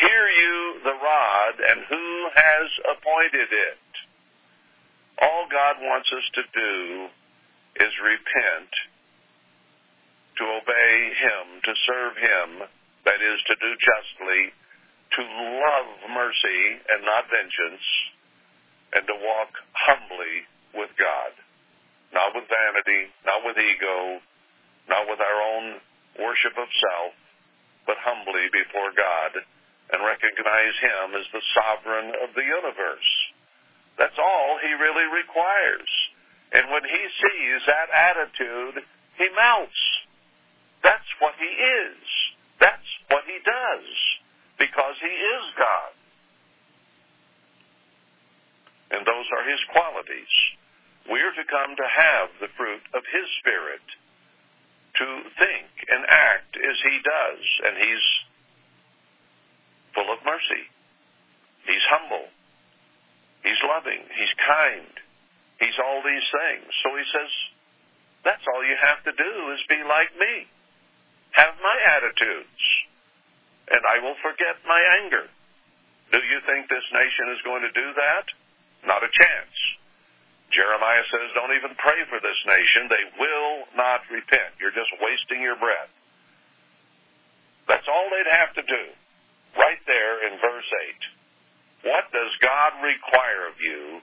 Hear you the rod, and who has appointed it? All God wants us to do is repent, to obey Him, to serve Him, that is, to do justly, to love mercy and not vengeance, and to walk humbly with God. Not with vanity, not with ego, not with our own worship of self, but humbly before God and recognize Him as the sovereign of the universe. That's all He really requires. And when He sees that attitude, He melts. That's what He is. That's what He does. Because He is God. And those are His qualities. We're to come to have the fruit of His Spirit, to think and act as He does, and He's full of mercy. He's humble. He's loving. He's kind. He's all these things. So He says, that's all you have to do is be like me. Have my attitudes, and I will forget my anger. Do you think this nation is going to do that? Not a chance. Jeremiah says, don't even pray for this nation. They will not repent. You're just wasting your breath. That's all they'd have to do. Right there in verse 8. What does God require of you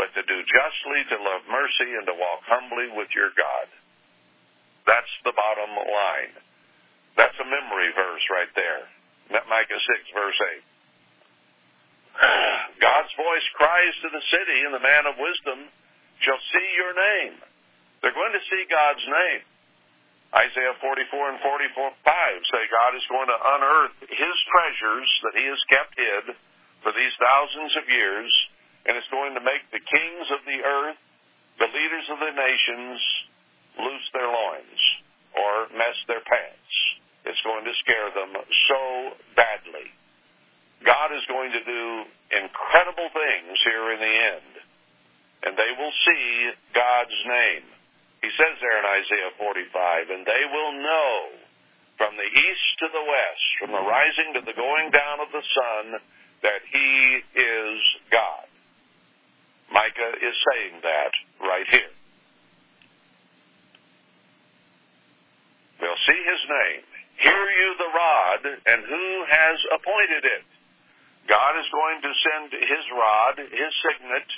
but to do justly, to love mercy, and to walk humbly with your God? That's the bottom line. That's a memory verse right there. Micah 6, verse 8. God's voice cries to the city, and the man of wisdom shall see your name. They're going to see God's name. Isaiah 44 and 44, 5 say God is going to unearth his treasures that he has kept hid for these thousands of years, and it's going to make the kings of the earth, the leaders of the nations, loose their loins or mess their pants. It's going to scare them so badly. God is going to do incredible things here in the end. And they will see God's name. He says there in Isaiah 45, and they will know from the east to the west, from the rising to the going down of the sun, that He is God. Micah is saying that right here. They'll see His name. Hear you the rod, and who has appointed it? God is going to send his rod, his signet,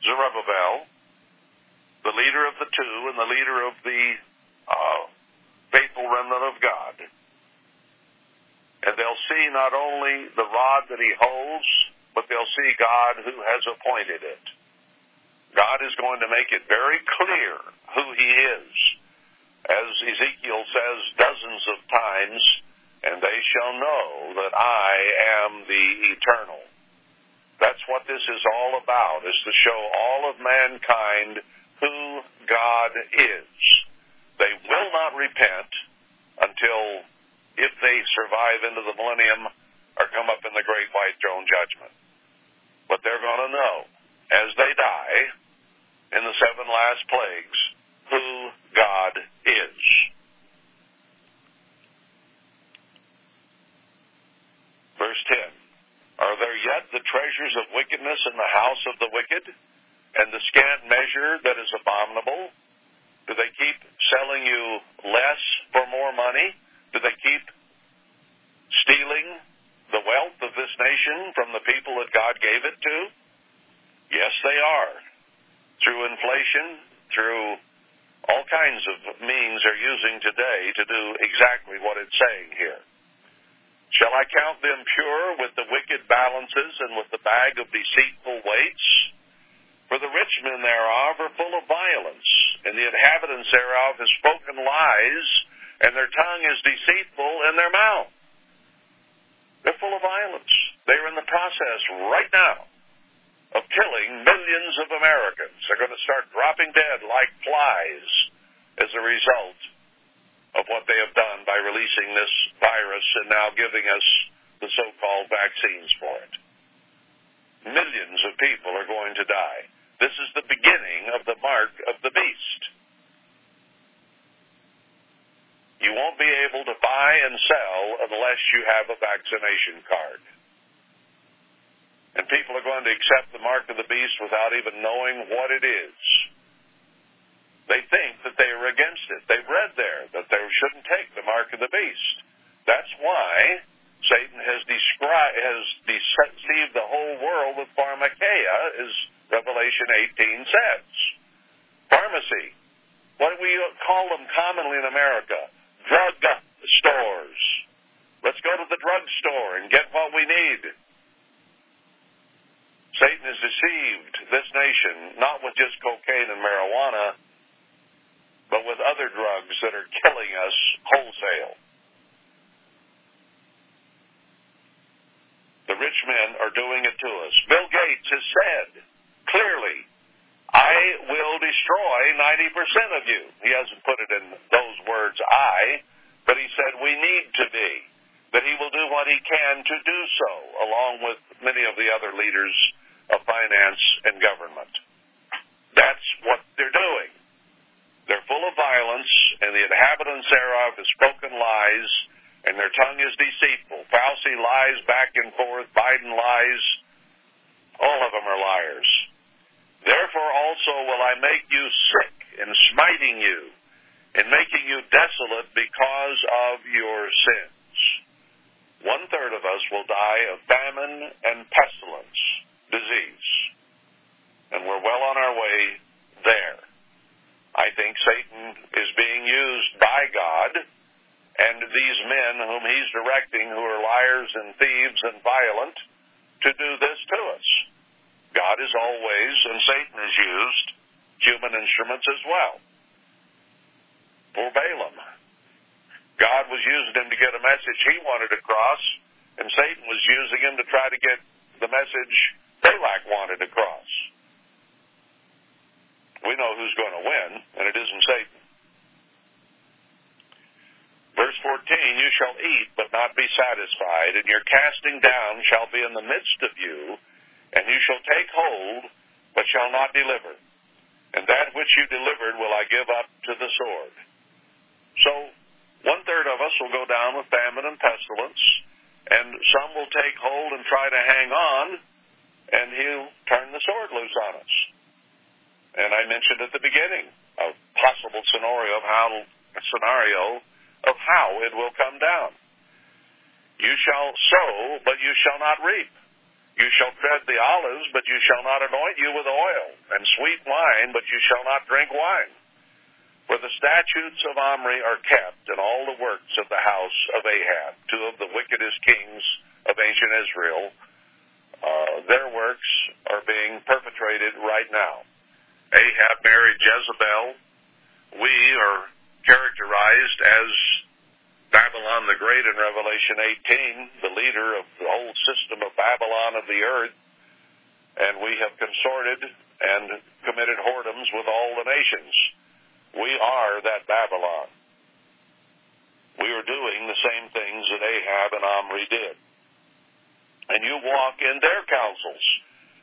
Zerubbabel, the leader of the two and the leader of the uh, faithful remnant of God. And they'll see not only the rod that he holds, but they'll see God who has appointed it. God is going to make it very clear who He is. As Ezekiel says dozens of times, and they shall know that I am the eternal. That's what this is all about, is to show all of mankind who God is. They will not repent until, if they survive into the millennium, or come up in the great white throne judgment. But they're going to know, as they die, in the seven last plagues, who God is. Verse 10 Are there yet the treasures of wickedness in the house of the wicked, and the scant measure that is abominable? Do they keep selling you less for more money? Do they keep stealing the wealth of this nation from the people that God gave it to? Yes, they are. Through inflation, through all kinds of means they're using today to do exactly what it's saying here. Shall I count them pure with the wicked balances and with the bag of deceitful weights? For the rich men thereof are full of violence, and the inhabitants thereof have spoken lies, and their tongue is deceitful in their mouth. They're full of violence. They're in the process right now of killing millions of Americans. They're going to start dropping dead like flies as a result of what they have done by releasing this virus and now giving us the so-called vaccines for it. Millions of people are going to die. This is the beginning of the mark of the beast. You won't be able to buy and sell unless you have a vaccination card. And people are going to accept the mark of the beast without even knowing what it is. They think that they are against it. They've read there that they shouldn't take the mark of the beast. That's why Satan has, has deceived the whole world with pharmakeia, as Revelation 18 says. Pharmacy. What do we call them commonly in America? Drug stores. Let's go to the drug store and get what we need. Satan has deceived this nation, not with just cocaine and marijuana, but with other drugs that are killing us wholesale. The rich men are doing it to us. Bill Gates has said clearly, I will destroy 90% of you. He hasn't put it in those words, I, but he said we need to be. That he will do what he can to do so, along with many of the other leaders of finance and government. That's what they're doing. They're full of violence, and the inhabitants thereof have spoken lies, and their tongue is deceitful. Fauci lies back and forth, Biden lies. All of them are liars. Therefore also will I make you sick in smiting you, and making you desolate because of your sins. One third of us will die of famine and pestilence disease. And we're well on our way there. I think Satan is being used by God and these men whom he's directing who are liars and thieves and violent to do this to us. God is always, and Satan is used, human instruments as well. For Balaam. God was using him to get a message he wanted across, and Satan was using him to try to get the message Balak wanted to cross. We know who's going to win, and it isn't Satan. Verse 14, You shall eat, but not be satisfied, and your casting down shall be in the midst of you, and you shall take hold, but shall not deliver. And that which you delivered will I give up to the sword. So, one third of us will go down with famine and pestilence, and some will take hold and try to hang on, and he'll turn the sword loose on us. And I mentioned at the beginning a possible scenario of how scenario of how it will come down. You shall sow, but you shall not reap. You shall tread the olives, but you shall not anoint you with oil, and sweet wine, but you shall not drink wine. For the statutes of Omri are kept, and all the works of the house of Ahab, two of the wickedest kings of ancient Israel, uh, their works are being perpetrated right now. Ahab married Jezebel. We are characterized as Babylon the Great in Revelation 18, the leader of the whole system of Babylon of the earth, and we have consorted and committed whoredoms with all the nations. We are that Babylon. We are doing the same things that Ahab and Omri did. And you walk in their counsels.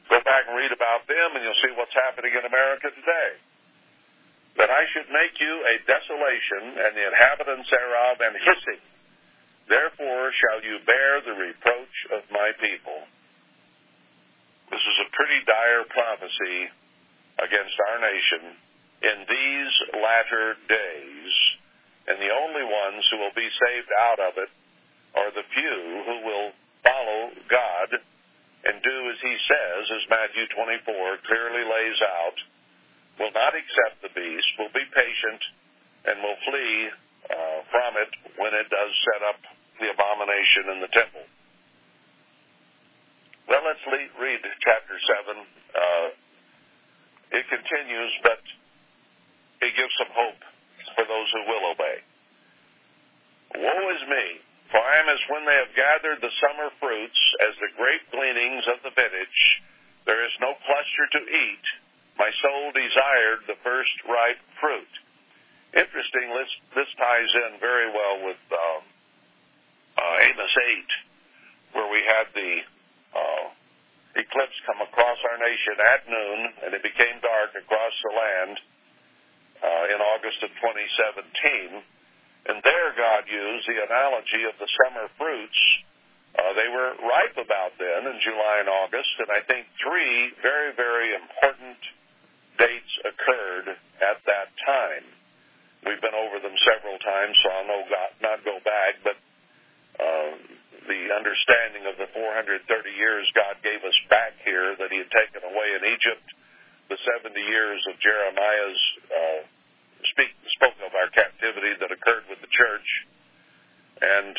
Go back and read about them, and you'll see what's happening in America today. That I should make you a desolation, and the inhabitants thereof an hissing. Therefore shall you bear the reproach of my people. This is a pretty dire prophecy against our nation in these latter days, and the only ones who will be saved out of it are the few who will follow God and do as he says, as Matthew 24 clearly lays out, will not accept the beast, will be patient, and will flee uh, from it when it does set up the abomination in the temple. Well, let's read chapter 7. Uh, it continues, but it gives some hope for those who will obey. Woe is me, for I am as when they have gathered the summer fruits, as the grape gleanings of the vintage. There is no cluster to eat. My soul desired the first ripe fruit. Interesting, this, this ties in very well with um, uh, Amos 8, where we had the uh, eclipse come across our nation at noon, and it became dark across the land uh, in August of 2017. And there, God used the analogy of the summer fruits. Uh, they were ripe about then in July and August, and I think three very, very important dates occurred at that time. We've been over them several times, so I'll no, not go back, but uh, the understanding of the 430 years God gave us back here that He had taken away in Egypt, the 70 years of Jeremiah's uh, speak, spoke of our captivity that occurred with the church, and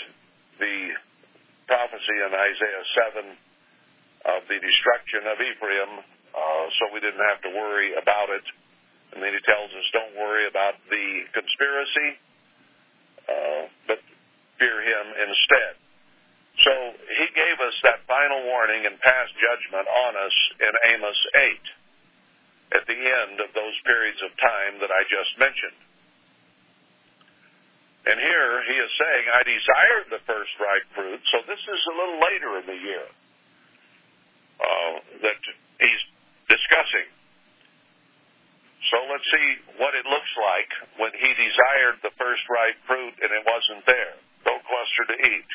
the prophecy in Isaiah 7 of the destruction of Ephraim, uh, so we didn't have to worry about it. And then he tells us, don't worry about the conspiracy, uh, but fear him instead. So he gave us that final warning and passed judgment on us in Amos 8 at the end of those periods of time that I just mentioned. And here he is saying, I desired the first ripe fruit, so this is a little later in the year uh, that he's discussing. So let's see what it looks like when he desired the first ripe fruit and it wasn't there. No cluster to eat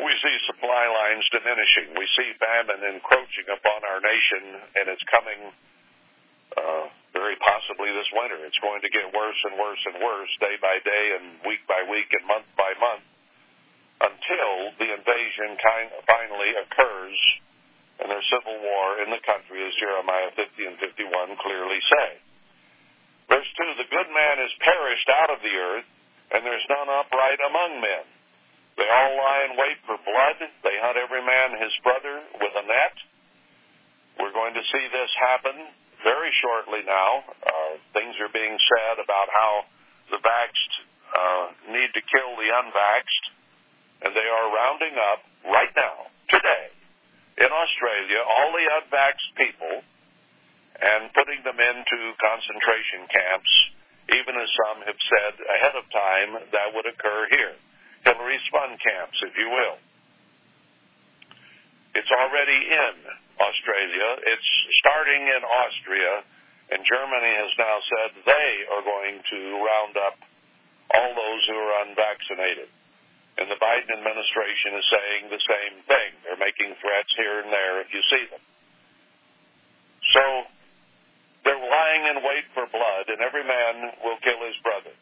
we see supply lines diminishing. We see famine encroaching upon our nation, and it's coming uh, very possibly this winter. It's going to get worse and worse and worse day by day and week by week and month by month until the invasion kind of finally occurs and there's civil war in the country, as Jeremiah 50 and 51 clearly say. Verse 2 The good man is perished out of the earth, and there's none upright among men. They all lie in wait for blood. They hunt every man his brother with a net. We're going to see this happen very shortly now. Uh, things are being said about how the vaxxed uh, need to kill the unvaxxed, and they are rounding up right now, today, in Australia, all the unvaxxed people and putting them into concentration camps, even as some have said ahead of time that would occur here. Hillary Spun camps, if you will. It's already in Australia. It's starting in Austria, and Germany has now said they are going to round up all those who are unvaccinated. And the Biden administration is saying the same thing. They're making threats here and there if you see them. So they're lying in wait for blood, and every man will kill his brother.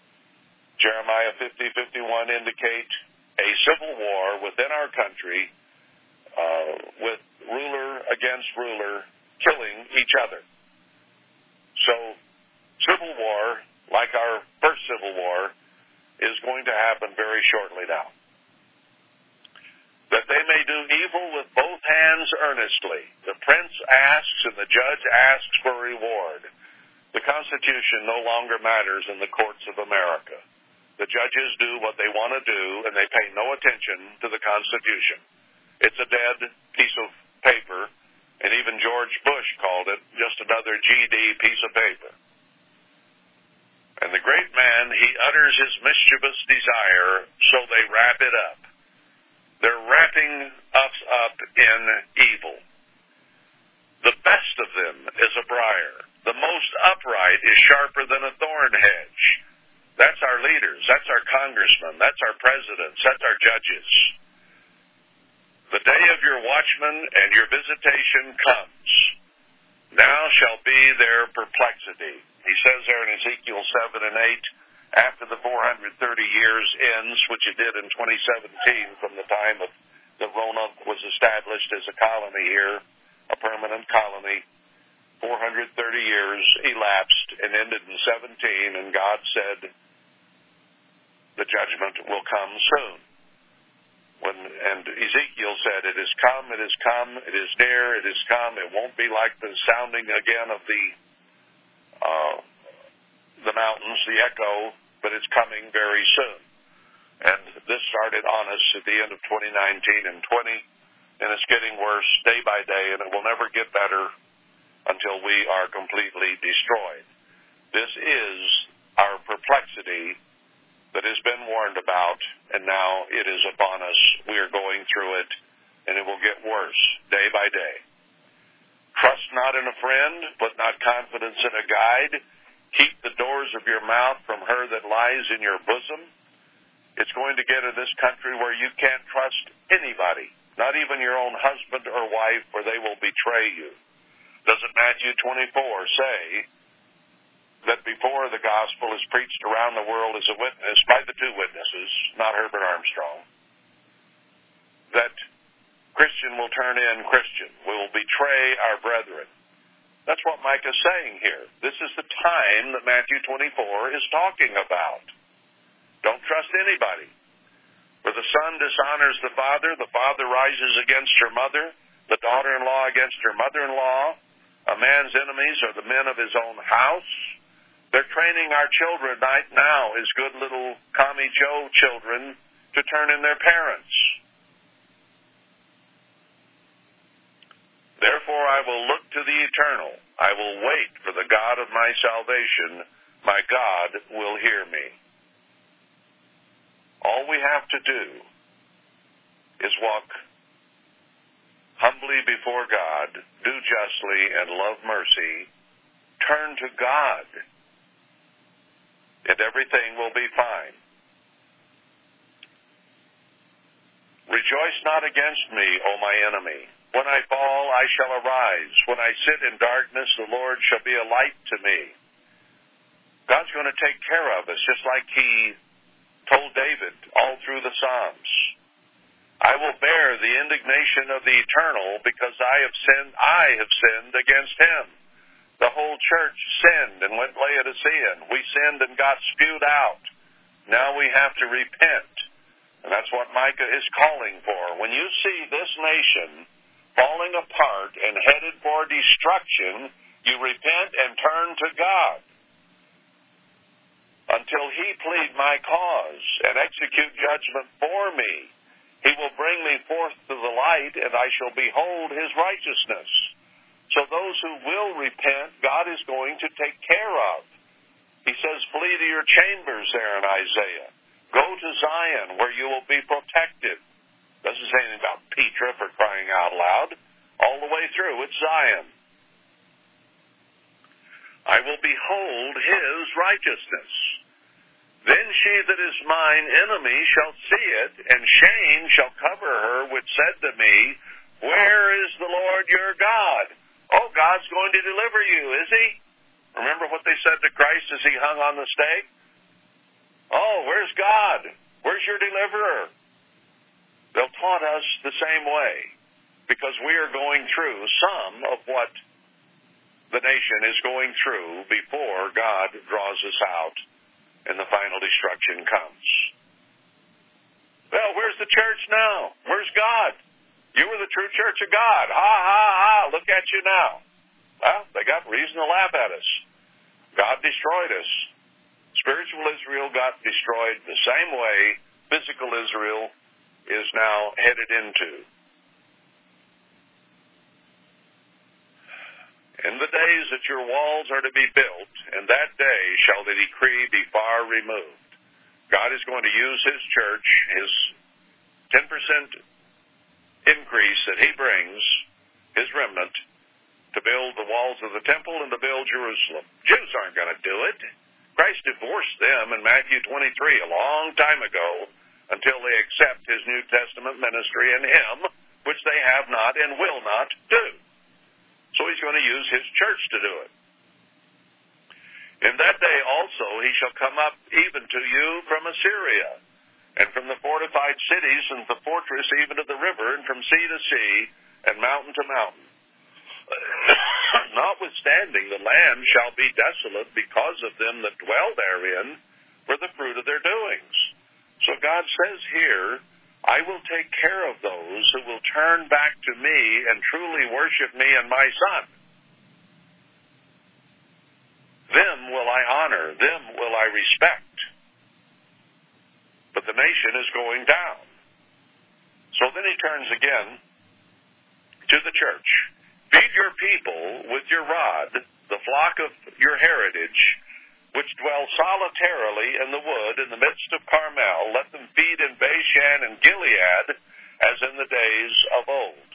Jeremiah 50, 51 indicate a civil war within our country uh, with ruler against ruler killing each other. So, civil war, like our first civil war, is going to happen very shortly now. that they may do evil with both hands earnestly. The prince asks and the judge asks for reward. The Constitution no longer matters in the courts of America. The judges do what they want to do and they pay no attention to the Constitution. It's a dead piece of paper, and even George Bush called it just another GD piece of paper. And the great man, he utters his mischievous desire, so they wrap it up. They're wrapping us up in evil. The best of them is a briar. The most upright is sharper than a thorn hedge. That's our leaders. That's our congressmen. That's our presidents. That's our judges. The day of your watchman and your visitation comes. Now shall be their perplexity. He says there in Ezekiel 7 and 8, after the 430 years ends, which it did in 2017 from the time of the Roanoke was established as a colony here, a permanent colony. 430 years elapsed and ended in 17, and God said, the judgment will come soon. When, and Ezekiel said, It is come, it is come, it is near, it is come. It won't be like the sounding again of the uh, the mountains, the echo, but it's coming very soon. And this started on us at the end of 2019 and 20, and it's getting worse day by day, and it will never get better until we are completely destroyed. This is our perplexity that has been warned about, and now it is upon us. We are going through it, and it will get worse day by day. Trust not in a friend, put not confidence in a guide. Keep the doors of your mouth from her that lies in your bosom. It's going to get in this country where you can't trust anybody, not even your own husband or wife, or they will betray you. Doesn't Matthew 24 say, that before the gospel is preached around the world as a witness by the two witnesses, not Herbert Armstrong, that Christian will turn in Christian, will betray our brethren. That's what Micah is saying here. This is the time that Matthew 24 is talking about. Don't trust anybody. For the son dishonors the father, the father rises against her mother, the daughter in law against her mother in law. A man's enemies are the men of his own house. They're training our children right now as good little commie Joe children to turn in their parents. Therefore I will look to the eternal. I will wait for the God of my salvation. My God will hear me. All we have to do is walk humbly before God, do justly, and love mercy. Turn to God and everything will be fine. Rejoice not against me, O my enemy. When I fall, I shall arise. When I sit in darkness, the Lord shall be a light to me. God's going to take care of us, just like He told David all through the Psalms. I will bear the indignation of the eternal because I have sinned, I have sinned against Him the whole church sinned and went Laodicean. We sinned and got spewed out. Now we have to repent. And that's what Micah is calling for. When you see this nation falling apart and headed for destruction, you repent and turn to God until he plead my cause and execute judgment for me. He will bring me forth to the light, and I shall behold his righteousness. So those who will repent, God is going to take care of. He says, flee to your chambers there in Isaiah. Go to Zion where you will be protected. Doesn't say anything about Petra for crying out loud. All the way through, it's Zion. I will behold his righteousness. Then she that is mine enemy shall see it, and shame shall cover her, which said to me, Where is the Lord your God? Oh, God's going to deliver you, is He? Remember what they said to Christ as He hung on the stake? Oh, where's God? Where's your deliverer? They'll taunt us the same way because we are going through some of what the nation is going through before God draws us out and the final destruction comes. Well, where's the church now? Where's God? You were the true church of God. Ha, ha, ha. Look at you now. Well, they got reason to laugh at us. God destroyed us. Spiritual Israel got destroyed the same way physical Israel is now headed into. In the days that your walls are to be built, in that day shall the decree be far removed. God is going to use His church, His 10% increase that He brings, His remnant, to build the walls of the temple and to build Jerusalem. Jews aren't going to do it. Christ divorced them in Matthew 23 a long time ago until they accept His New Testament ministry in Him, which they have not and will not do. So he's going to use his church to do it. In that day also he shall come up even to you from Assyria, and from the fortified cities and the fortress even to the river, and from sea to sea, and mountain to mountain. Notwithstanding, the land shall be desolate because of them that dwell therein, for the fruit of their doings. So God says here, I will take care of those who will turn back to me and truly worship me and my Son. Them will I honor, them will I respect. The nation is going down. So then he turns again to the church. Feed your people with your rod, the flock of your heritage, which dwell solitarily in the wood in the midst of Carmel, let them feed in Bashan and Gilead as in the days of old.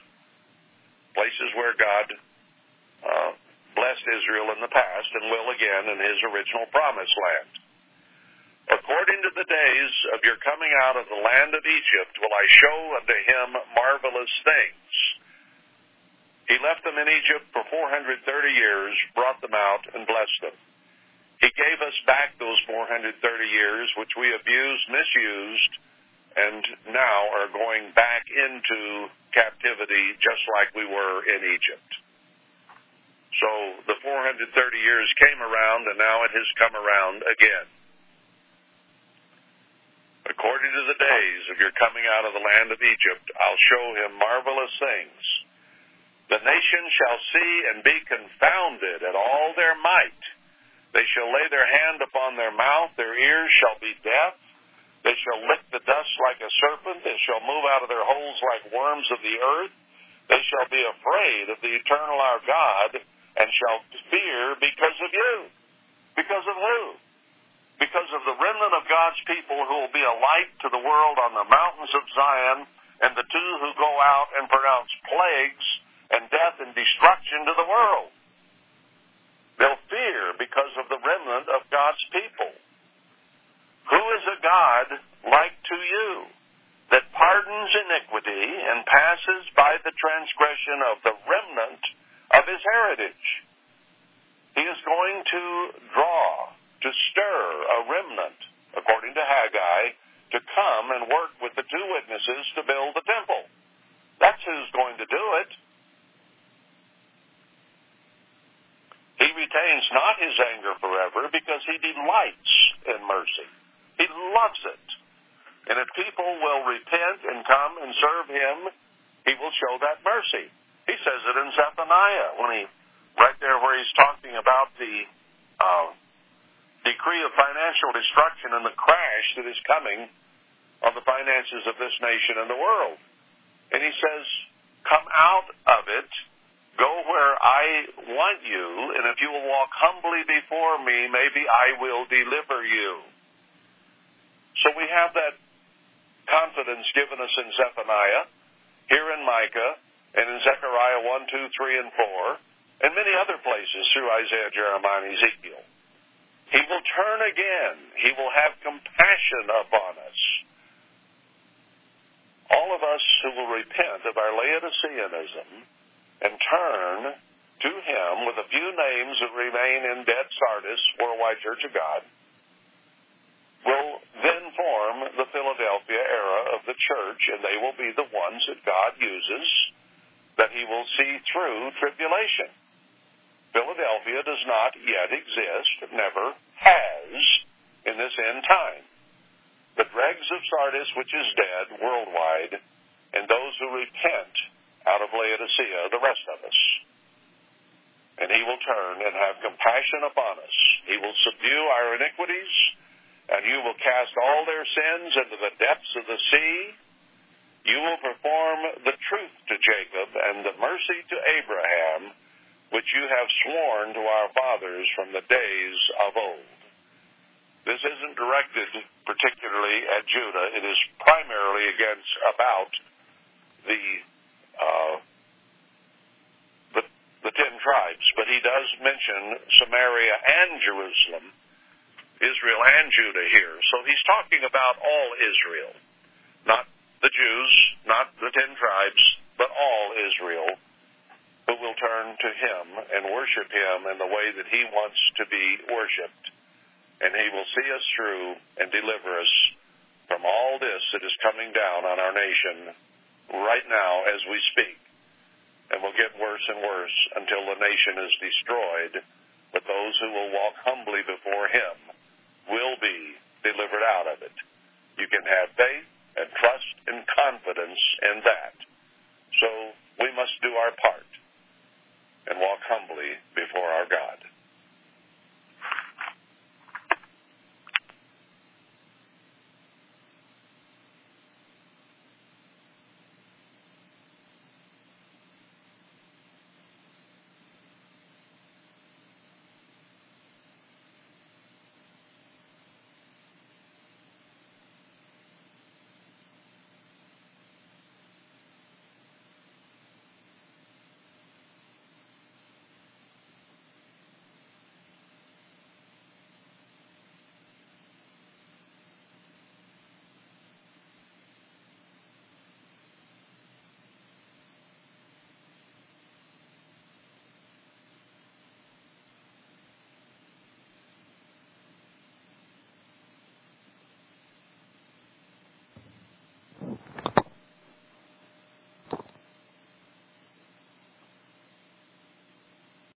Places where God uh, blessed Israel in the past and will again in his original promised land. According to the days of your coming out of the land of Egypt will I show unto him marvelous things. He left them in Egypt for 430 years, brought them out, and blessed them. He gave us back those 430 years, which we abused, misused, and now are going back into captivity just like we were in Egypt. So the 430 years came around, and now it has come around again. According to the days of your coming out of the land of Egypt, I'll show him marvelous things. The nation shall see and be confounded at all their might they shall lay their hand upon their mouth, their ears shall be deaf. They shall lick the dust like a serpent. They shall move out of their holes like worms of the earth. They shall be afraid of the eternal our God and shall fear because of you. Because of who? Because of the remnant of God's people who will be a light to the world on the mountains of Zion and the two who go out and pronounce plagues and death and destruction to the world. They'll fear because of the remnant of God's people. Who is a God like to you that pardons iniquity and passes by the transgression of the remnant of his heritage? He is going to draw, to stir a remnant, according to Haggai, to come and work with the two witnesses to build the temple. That's who's going to do it. He retains not his anger forever because he delights in mercy. He loves it. And if people will repent and come and serve him, he will show that mercy. He says it in Zephaniah when he, right there where he's talking about the uh, decree of financial destruction and the crash that is coming on the finances of this nation and the world. And he says, come out of it Go where I want you, and if you will walk humbly before me, maybe I will deliver you. So we have that confidence given us in Zephaniah, here in Micah, and in Zechariah 1, 2, 3, and 4, and many other places through Isaiah, Jeremiah, and Ezekiel. He will turn again. He will have compassion upon us. All of us who will repent of our Laodiceanism and turn to Him with a few names that remain in dead Sardis, Worldwide Church of God, will then form the Philadelphia era of the church, and they will be the ones that God uses that He will see through tribulation. Philadelphia does not yet exist, never has, in this end time. The dregs of Sardis, which is dead worldwide, and those who repent out of Laodicea, the rest of us. And he will turn and have compassion upon us. He will subdue our iniquities, and you will cast all their sins into the depths of the sea. You will perform the truth to Jacob and the mercy to Abraham, which you have sworn to our fathers from the days of old. This isn't directed particularly at Judah. It is primarily against about the uh, the, the ten tribes, but he does mention Samaria and Jerusalem, Israel and Judah here. So he's talking about all Israel, not the Jews, not the ten tribes, but all Israel who will turn to him and worship him in the way that he wants to be worshiped. And he will see us through and deliver us from all this that is coming down on our nation right now as we speak. And will get worse and worse until the nation is destroyed. But those who will walk humbly before Him will be delivered out of it. You can have faith and trust and confidence in that. So we must do our part and walk humbly before our God.